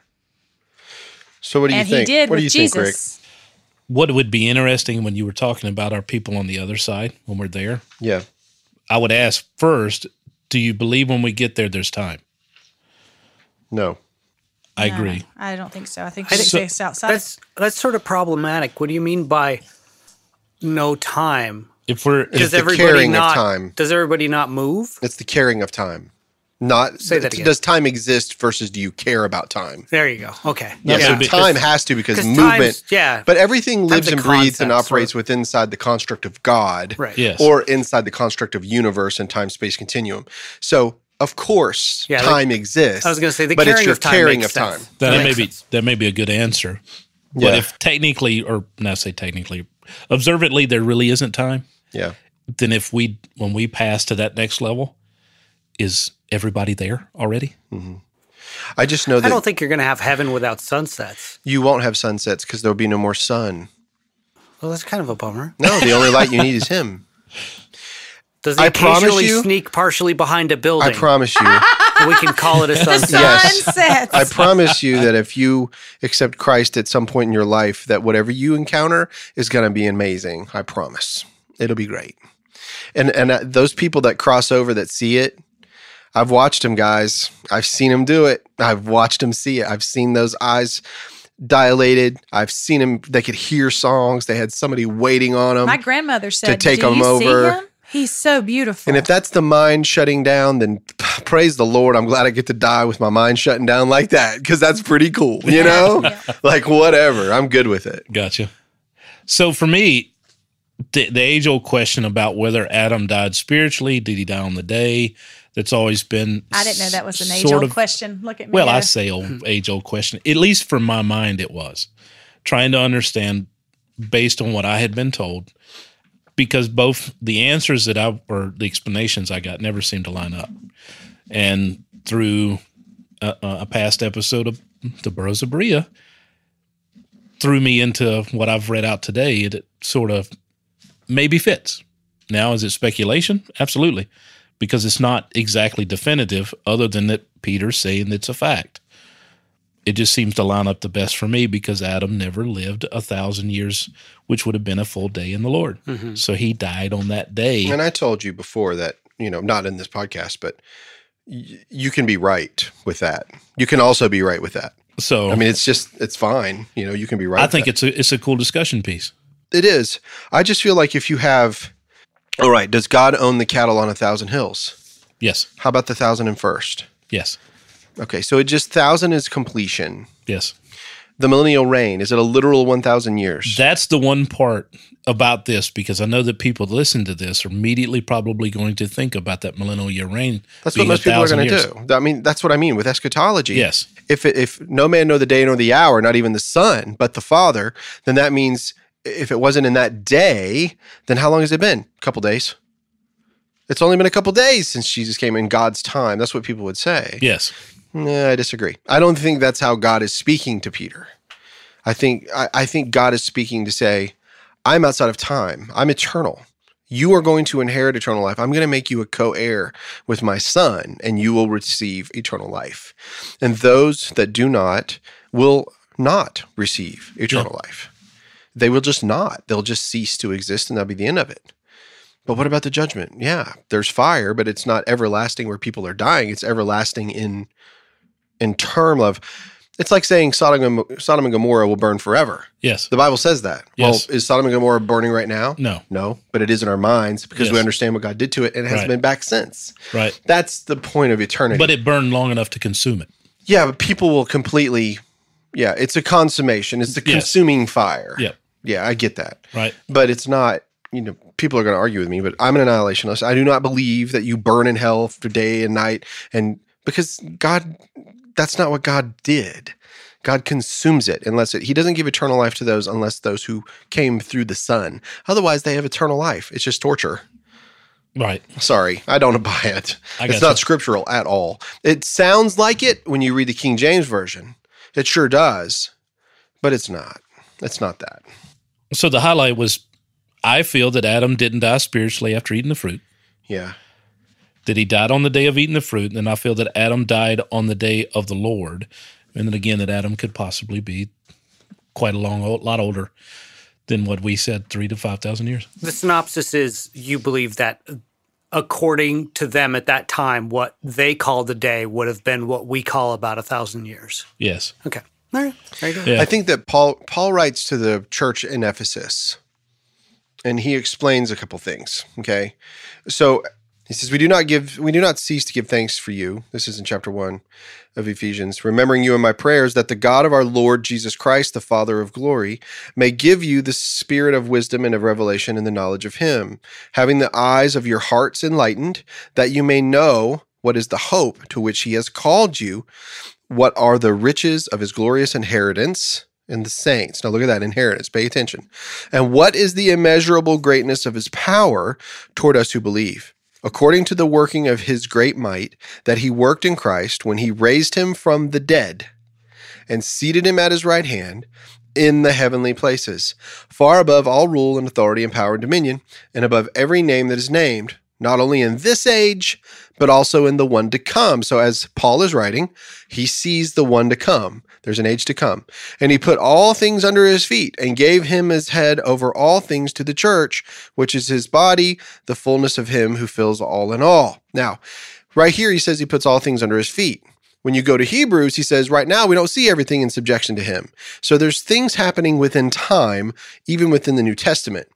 Speaker 4: So what do you
Speaker 6: and
Speaker 4: think?
Speaker 6: He did
Speaker 4: what
Speaker 6: with
Speaker 4: do you think, Rick?
Speaker 3: What would be interesting when you were talking about our people on the other side when we're there.
Speaker 4: Yeah.
Speaker 3: I would ask first, do you believe when we get there, there's time?
Speaker 4: No.
Speaker 3: I
Speaker 6: No,
Speaker 3: agree.
Speaker 6: I don't think so. I think
Speaker 5: I
Speaker 6: it's
Speaker 3: think-
Speaker 6: based outside.
Speaker 5: That's that's sort of problematic. What do you mean by no time?
Speaker 3: If we're
Speaker 4: It's
Speaker 5: Does
Speaker 4: the
Speaker 5: everybody
Speaker 4: carrying of
Speaker 5: not
Speaker 4: time.
Speaker 5: Does everybody not move?
Speaker 4: It's the caring of time. Not
Speaker 5: Say that again.
Speaker 4: Does time exist versus do you care about time?
Speaker 5: There you go. Okay.
Speaker 3: Yeah,
Speaker 4: Yeah,
Speaker 3: so
Speaker 4: so
Speaker 3: be-
Speaker 4: time has to because movement.
Speaker 5: yeah.
Speaker 4: But everything lives
Speaker 5: a
Speaker 4: and breathes and operates
Speaker 5: sort
Speaker 4: within inside the construct of God,
Speaker 5: Right.
Speaker 3: Yes.
Speaker 4: or inside the construct of universe and time space continuum. So of course,
Speaker 5: Yeah, the-
Speaker 4: time exists.
Speaker 5: I was gonna say the
Speaker 4: but it's your
Speaker 5: of time
Speaker 4: carrying
Speaker 5: makes
Speaker 4: of time.
Speaker 5: sense.
Speaker 3: that
Speaker 5: That
Speaker 3: may
Speaker 5: makes
Speaker 3: be
Speaker 5: sense.
Speaker 3: that may be a good answer. But
Speaker 4: Yeah.
Speaker 3: if technically, or not say technically, observantly, there really isn't time,
Speaker 4: Yeah.
Speaker 3: then if we when we pass to that next level, is everybody there already?
Speaker 4: I just know that I
Speaker 5: don't think you're going to have heaven without sunsets.
Speaker 4: you won't have sunsets because there'll be no more sun.
Speaker 5: Well, that's kind of a bummer.
Speaker 4: No, the only light you need is him.
Speaker 5: Does he
Speaker 4: I promise
Speaker 5: occasionally
Speaker 4: you-
Speaker 5: sneak partially behind a building?
Speaker 4: I promise you.
Speaker 5: we can call it a sunset.
Speaker 4: Yes. I promise you that if you accept Christ at some point in your life, that whatever you encounter is going to be amazing. I promise. It'll be great. And and uh, those people that cross over that see it, I've watched him, guys. I've seen him do it. I've watched him see it. I've seen those eyes dilated. I've seen him. They could hear songs. They had somebody waiting on them.
Speaker 6: My grandmother said, to
Speaker 4: take
Speaker 6: "Do
Speaker 4: him
Speaker 6: you
Speaker 4: over."
Speaker 6: See him? He's so beautiful.
Speaker 4: And if that's the mind shutting down, then praise the Lord. I'm glad I get to die with my mind shutting down like that because that's pretty cool, you know? Like, whatever. I'm good with it.
Speaker 3: Gotcha. So for me, the, the age old question about whether Adam died spiritually, did he die on the day? That's always been.
Speaker 6: I didn't know that was an age old
Speaker 3: of-
Speaker 6: question. Look at me.
Speaker 3: Well, I say old age old question. At least from my mind, it was trying to understand based on what I had been told, because both the answers that I or the explanations I got never seemed to line up, and through a, a past episode of the Burros of Berea, threw me into what I've read out today. It sort of maybe fits. Now, is it speculation? Absolutely, because it's not exactly definitive, other than that Peter's saying it's a fact. It just seems to line up the best for me because Adam never lived a thousand years, which would have been a full day in the Lord. Mm-hmm. So he died on that day.
Speaker 4: And I told you before that, you know, not in this podcast, but y- you can be right with that. You can also be right with that.
Speaker 3: So
Speaker 4: I mean, it's just, it's fine. You know, you can be right.
Speaker 3: I
Speaker 4: with
Speaker 3: think
Speaker 4: that.
Speaker 3: it's a it's a cool discussion piece.
Speaker 4: it is. I just feel like if you have, all right, does God own the cattle on a thousand hills?
Speaker 3: Yes,
Speaker 4: How about the thousand and first?
Speaker 3: yes,
Speaker 4: Okay, so it just thousand is completion.
Speaker 3: yes.
Speaker 4: The millennial reign is it a literal one thousand years?
Speaker 3: That's the one part about this because I know that people that listen to this are immediately probably going to think about that millennial year reign.
Speaker 4: That's what most people are going to do. I mean, that's what I mean with eschatology.
Speaker 3: Yes.
Speaker 4: If if no man know the day nor the hour, not even the Son, but the Father, then that means if it wasn't in that day, then how long has it been? A couple days. It's only been a couple days since Jesus came in God's time. That's what people would say.
Speaker 3: Yes.
Speaker 4: Nah, I disagree. I don't think that's how God is speaking to Peter. I think I, I think God is speaking to say, I'm outside of time. I'm eternal. You are going to inherit eternal life. I'm going to make you a co-heir with my son, and you will receive eternal life. And those that do not will not receive eternal life. They will just not. They'll just cease to exist, and that'll be the end of it. But what about the judgment? Yeah, there's fire, but it's not everlasting where people are dying. It's everlasting in in term of it's like saying Sodom and, Sodom and Gomorrah will burn forever.
Speaker 3: Yes.
Speaker 4: The Bible says that.
Speaker 3: Yes.
Speaker 4: Well, is Sodom and Gomorrah burning right now?
Speaker 3: No.
Speaker 4: No, but it is in our minds because we understand what God did to it and it has
Speaker 3: Right.
Speaker 4: been back since.
Speaker 3: Right.
Speaker 4: That's the point of eternity.
Speaker 3: But it burned long enough to consume it.
Speaker 4: yeah, but people will completely yeah, it's a consummation. It's the
Speaker 3: Yes.
Speaker 4: consuming fire.
Speaker 3: Yep.
Speaker 4: Yeah, I get that.
Speaker 3: Right.
Speaker 4: But it's not, you know, people are going to argue with me, but I'm an annihilationist. I do not believe that you burn in hell for day and night. And because God, that's not what God did. God consumes it unless it, He doesn't give eternal life to those unless those who came through the Son. Otherwise, they have eternal life. It's just torture.
Speaker 3: Right.
Speaker 4: Sorry, I don't buy it.
Speaker 3: I
Speaker 4: it's not scriptural at all. It sounds like it when you read the King James Version. It sure does, but it's not. It's not that.
Speaker 3: So the highlight was I feel that Adam didn't die spiritually after eating the fruit.
Speaker 4: Yeah.
Speaker 3: that he died on the day of eating the fruit, and then I feel that Adam died on the day of the Lord, and then again that Adam could possibly be quite a long, a lot older than what we said, three to five thousand years.
Speaker 5: The synopsis is you believe that according to them at that time, what they called the day would have been what we call about a thousand years.
Speaker 3: Yes,
Speaker 5: Okay. All right. There you go.
Speaker 3: Yeah.
Speaker 4: I think that Paul Paul writes to the church in Ephesus, and he explains a couple things. Okay, so he says, "We do not give, we do not cease to give thanks for you." This is in chapter one of Ephesians, remembering you in my prayers that the God of our Lord Jesus Christ, the Father of glory, may give you the spirit of wisdom and of revelation and the knowledge of Him, having the eyes of your hearts enlightened, that you may know what is the hope to which He has called you what are the riches of his glorious inheritance in the saints. Now look at that inheritance, pay attention. And what is the immeasurable greatness of his power toward us who believe? According to the working of his great might that he worked in Christ when he raised him from the dead and seated him at his right hand in the heavenly places, far above all rule and authority and power and dominion, and above every name that is named, not only in this age, but also in the one to come. So, as Paul is writing, he sees the one to come. There's an age to come. And he put all things under his feet and gave him his head over all things to the church, which is his body, the fullness of him who fills all in all. Now, right here, he says he puts all things under his feet. When you go to Hebrews, he says, right now, we don't see everything in subjection to him. So there's things happening within time, even within the New Testament.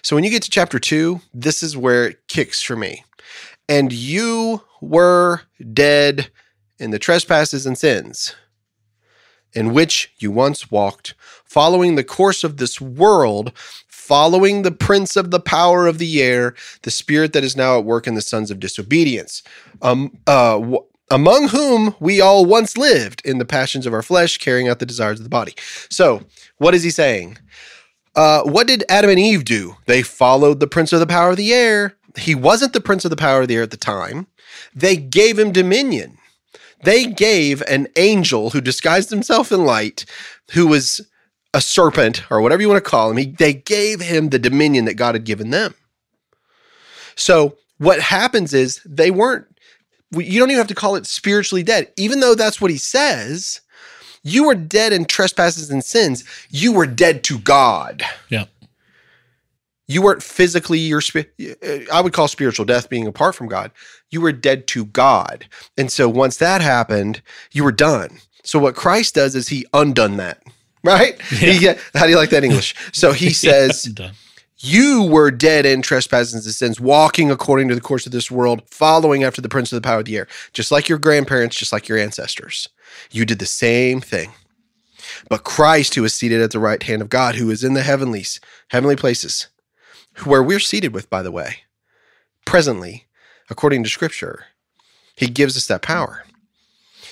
Speaker 4: So when you get to chapter two, this is where it kicks for me. And you were dead in the trespasses and sins in which you once walked, following the course of this world, following the prince of the power of the air, the spirit that is now at work in the sons of disobedience, um, uh, among whom we all once lived in the passions of our flesh, carrying out the desires of the body. So, what is he saying? Uh, what did Adam and Eve do? They followed the prince of the power of the air. He wasn't the prince of the power of the air at the time. They gave him dominion. They gave an angel who disguised himself in light, who was a serpent or whatever you want to call him, he, they gave him the dominion that God had given them. So what happens is they weren't. You don't even have to call it spiritually dead, even though that's what he says. You were dead in trespasses and sins. You were dead to God.
Speaker 3: Yeah.
Speaker 4: You weren't physically your spi- I would call spiritual death being apart from God. You were dead to God. And so once that happened, you were done. So what Christ does is he undone that. Right? He- how do you like that English? So he says,
Speaker 3: I'm
Speaker 4: you were dead in trespasses and sins, walking according to the course of this world, following after the prince of the power of the air, just like your grandparents, just like your ancestors. You did the same thing. But Christ, who is seated at the right hand of God, who is in the heavenlies, heavenly places, where we're seated with, by the way, presently, according to scripture, he gives us that power.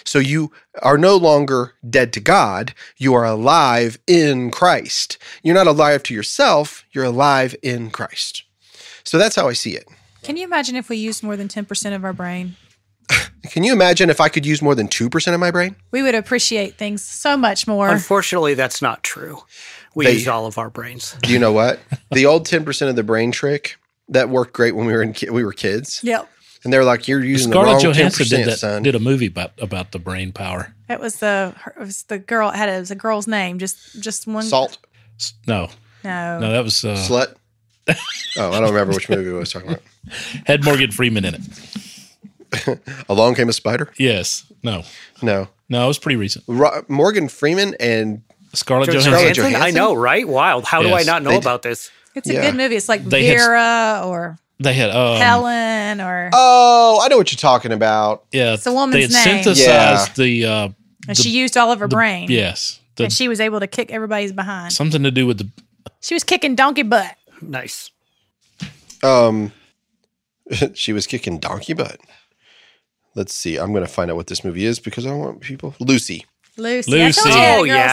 Speaker 4: So you are no longer dead to God. You are alive in Christ. You're not alive to yourself. You're alive in Christ. So that's how I see it.
Speaker 6: Can you imagine if we used more than 10% of our brain?
Speaker 4: Can you imagine if I could use more than 2% of my brain?
Speaker 6: We would appreciate things so much more.
Speaker 5: Unfortunately, that's not true. We
Speaker 4: They-
Speaker 5: use all of our brains.
Speaker 4: Do you know what? the old 10% of the brain trick that worked great when we were in ki- we were kids.
Speaker 6: Yep.
Speaker 4: And they're like, you're using the wrong
Speaker 3: Scarlett
Speaker 4: 10%,
Speaker 3: Johansson did that.
Speaker 4: son.
Speaker 3: Did a movie about about the brain power.
Speaker 6: It was the it was the girl it had a, it was a girl's name just just one
Speaker 4: Salt,
Speaker 3: S- No,
Speaker 6: no
Speaker 3: no, that was uh,
Speaker 4: slut. oh, I don't remember which movie I was talking about.
Speaker 3: had Morgan Freeman in it.
Speaker 4: Along Came a Spider?
Speaker 3: Yes, no,
Speaker 4: No.
Speaker 3: no, it was pretty recent.
Speaker 4: Ro- Morgan Freeman and
Speaker 3: Scarlett
Speaker 4: Scarlett
Speaker 3: Johansson.
Speaker 4: Johansson.
Speaker 5: I know, right? Wild. How do I not know
Speaker 4: They-
Speaker 5: about this?
Speaker 6: it's a
Speaker 4: Yeah.
Speaker 6: good movie it's like
Speaker 3: They had-
Speaker 6: Vera or
Speaker 3: They had um,
Speaker 6: Helen or
Speaker 4: Oh, I know what you're talking about.
Speaker 3: yeah,
Speaker 6: It's a woman's
Speaker 3: they had
Speaker 6: name.
Speaker 3: synthesized the uh,
Speaker 6: and she used all of her brain
Speaker 3: yes, the,
Speaker 6: and she was able to kick everybody's behind
Speaker 3: something to do with the
Speaker 6: she was kicking donkey butt
Speaker 5: Nice.
Speaker 4: Um, she was kicking donkey butt. Let's see. I'm going to find out what this movie is because I don't want people. Lucy.
Speaker 6: Lucy, I told
Speaker 3: Lucy.
Speaker 6: you
Speaker 5: Oh yeah.
Speaker 3: Yes.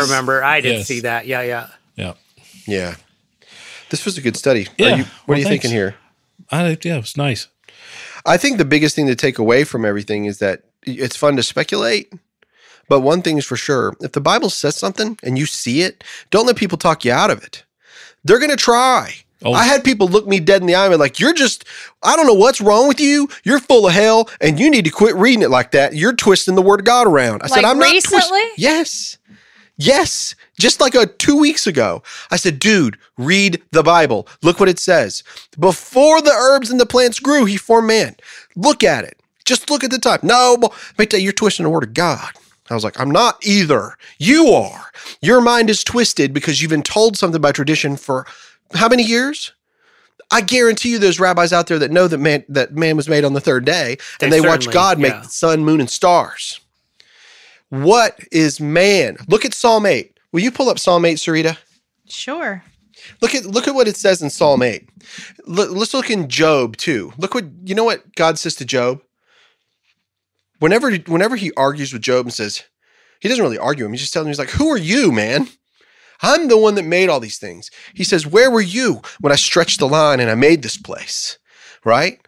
Speaker 5: I remember. I did
Speaker 3: Yes.
Speaker 5: see that. Yeah, yeah.
Speaker 3: yeah.
Speaker 4: Yeah. This was a good study. Are
Speaker 3: Yeah.
Speaker 4: you, what
Speaker 3: Well,
Speaker 4: are you
Speaker 3: thanks.
Speaker 4: thinking here?
Speaker 3: I yeah, it was nice.
Speaker 4: I think the biggest thing to take away from everything is that it's fun to speculate. But one thing is for sure if the Bible says something and you see it, don't let people talk you out of it. They're going to try.
Speaker 3: Oh.
Speaker 4: I had people look me dead in the eye and be like, You're just, I don't know what's wrong with you. You're full of hell and you need to quit reading it like that. You're twisting the word of God around. I said, I'm not
Speaker 6: recently?
Speaker 4: Yes. Yes. Just like a two weeks ago. I said, dude, read the Bible. Look what it says. Before the herbs and the plants grew, he formed man. Look at it. Just look at the time. No, but you're twisting the word of God. I was like, I'm not either. You are. Your mind is twisted because you've been told something by tradition for how many years? I guarantee you there's rabbis out there that know that man that man was made on the third day and
Speaker 5: They
Speaker 4: they watch God make
Speaker 5: yeah.
Speaker 4: the sun, moon, and stars. What is man? Look at Psalm 8. Will you pull up Psalm 8, Sarita?
Speaker 6: sure
Speaker 4: Look at look at what it says in Psalm 8. Look, let's look in Job too. Look what you know what God says to Job? Whenever whenever he argues with Job and says, he doesn't really argue him, he's just telling him, he's like, Who are you, man? I'm the one that made all these things. He says, Where were you when I stretched the line and I made this place? Right?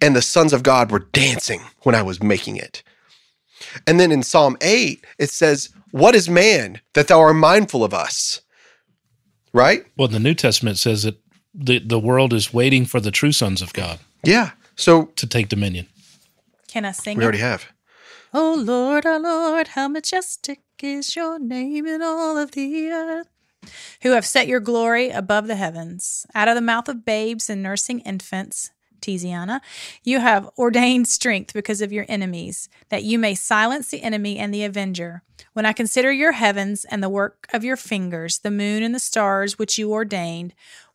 Speaker 4: And the sons of God were dancing when I was making it. And then in Psalm 8, it says, What is man that thou art mindful of us? Right?
Speaker 3: Well, the New Testament says that the the world is waiting for the true sons of God
Speaker 4: Yeah. So
Speaker 3: to take dominion.
Speaker 6: can I sing
Speaker 4: we
Speaker 6: it?
Speaker 4: already have.
Speaker 6: Oh Lord, oh Lord, how majestic is your name in all of the earth. Who have set your glory above the heavens. Out of the mouth of babes and nursing infants, Tiziana, you have ordained strength because of your enemies, that you may silence the enemy and the avenger. When I consider your heavens and the work of your fingers, the moon and the stars which you ordained,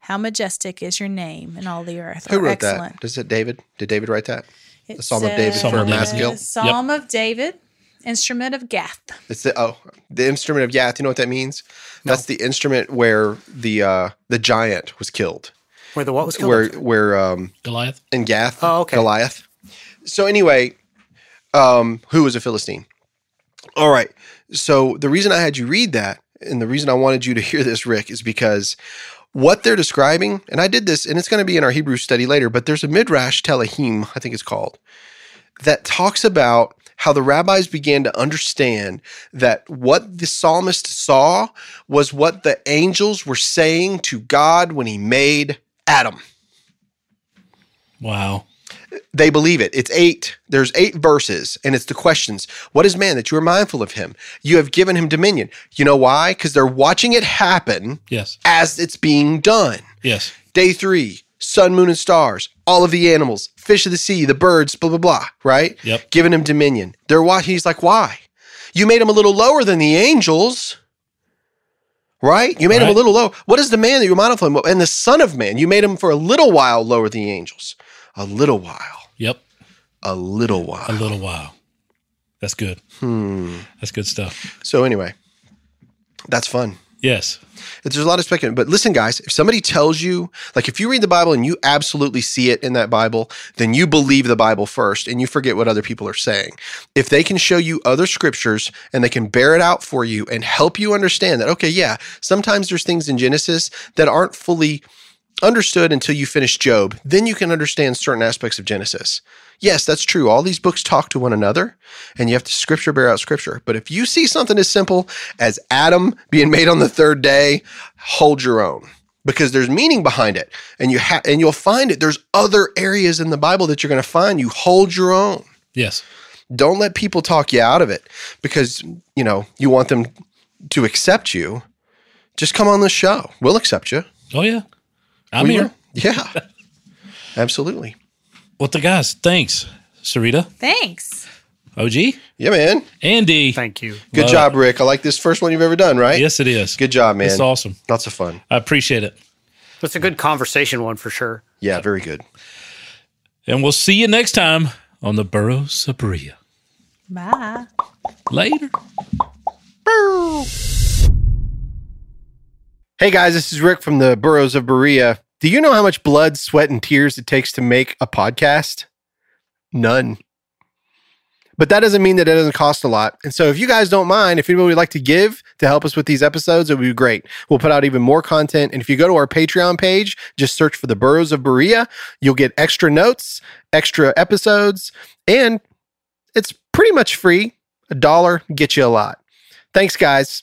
Speaker 6: how majestic is your name in all the earth.
Speaker 4: Who wrote
Speaker 6: excellent.
Speaker 4: that? Does it David? Did David write that?
Speaker 6: It
Speaker 4: The Psalm of David
Speaker 6: says-
Speaker 3: for
Speaker 4: Maskil?
Speaker 6: Psalm of David, instrument of Gath.
Speaker 4: It's the oh the instrument of Gath. You know what that means? That's the instrument where the uh the giant was killed.
Speaker 5: Where the what was killed?
Speaker 4: Where where um
Speaker 3: Goliath.
Speaker 4: in Gath,
Speaker 5: Oh, okay.
Speaker 4: Goliath. So anyway, um, who was a Philistine? All right. So the reason I had you read that, and the reason I wanted you to hear this, Rick, is because what they're describing, and I did this, and it's going to be in our Hebrew study later, but there's a Midrash Tehillim, I think it's called, that talks about how the rabbis began to understand that what the psalmist saw was what the angels were saying to God when he made Adam
Speaker 3: Wow.
Speaker 4: They believe it. It's eight. There's eight verses, and it's the questions. What is man that you are mindful of him? You have given him dominion. You know why? Because they're watching it happen
Speaker 3: Yes.
Speaker 4: as it's being done.
Speaker 3: Yes.
Speaker 4: Day three, sun, moon, and stars, all of the animals, fish of the sea, the birds, blah, blah, blah, right?
Speaker 3: Yep.
Speaker 4: Giving him dominion. They're why he's like, why? You made him a little lower than the angels. Right? You made him a little low. What is the man that you're mindful of? And the son of man, you made him for a little while lower than the angels. A little while.
Speaker 3: Yep.
Speaker 4: A little while.
Speaker 3: A little while. That's good.
Speaker 4: Hmm.
Speaker 3: That's good stuff.
Speaker 4: So anyway, that's fun.
Speaker 3: Yes.
Speaker 4: There's a lot of speculation. But listen, guys, if somebody tells you, like if you read the Bible and you absolutely see it in that Bible, then you believe the Bible first and you forget what other people are saying. If they can show you other scriptures and they can bear it out for you and help you understand that, okay, yeah, sometimes there's things in Genesis that aren't fully understood until you finish Job, then you can understand certain aspects of Genesis. Yes, that's true. All these books talk to one another, and you have to scripture bear out scripture. But if you see something as simple as Adam being made on the third day, hold your own because there's meaning behind it, and you ha- and you'll find it. There's other areas in the Bible that you're going to find. You hold your own.
Speaker 3: Yes.
Speaker 4: Don't let people talk you out of it because you know you want them to accept you. Just come on the show. We'll accept you.
Speaker 3: Oh yeah. I'm
Speaker 4: We
Speaker 3: here.
Speaker 4: will. Yeah. Absolutely.
Speaker 3: Well, the guys, thanks, Sarita,
Speaker 6: Thanks.
Speaker 3: OG,
Speaker 4: Yeah, man.
Speaker 3: Andy.
Speaker 5: Thank you.
Speaker 4: Good
Speaker 3: Love
Speaker 4: job, Rick. I like this first one you've ever done, right?
Speaker 3: Yes, it is.
Speaker 4: Good job, man.
Speaker 3: It's awesome.
Speaker 4: Lots of fun.
Speaker 3: I appreciate it.
Speaker 5: It's a good conversation one for sure.
Speaker 4: Yeah, very good.
Speaker 3: And we'll see you next time on the Burros of Berea.
Speaker 6: Bye.
Speaker 3: Later.
Speaker 4: Hey guys, this is Rick from the Burros of Berea. Do you know how much blood, sweat, and tears it takes to make a podcast? None. But that doesn't mean that it doesn't cost a lot. And so if you guys don't mind, if anybody would like to give to help us with these episodes, it would be great. We'll put out even more content. And if you go to our Patreon page, just search for the Burros of Berea, you'll get extra notes, extra episodes, and it's pretty much free. A dollar gets you a lot. Thanks, guys.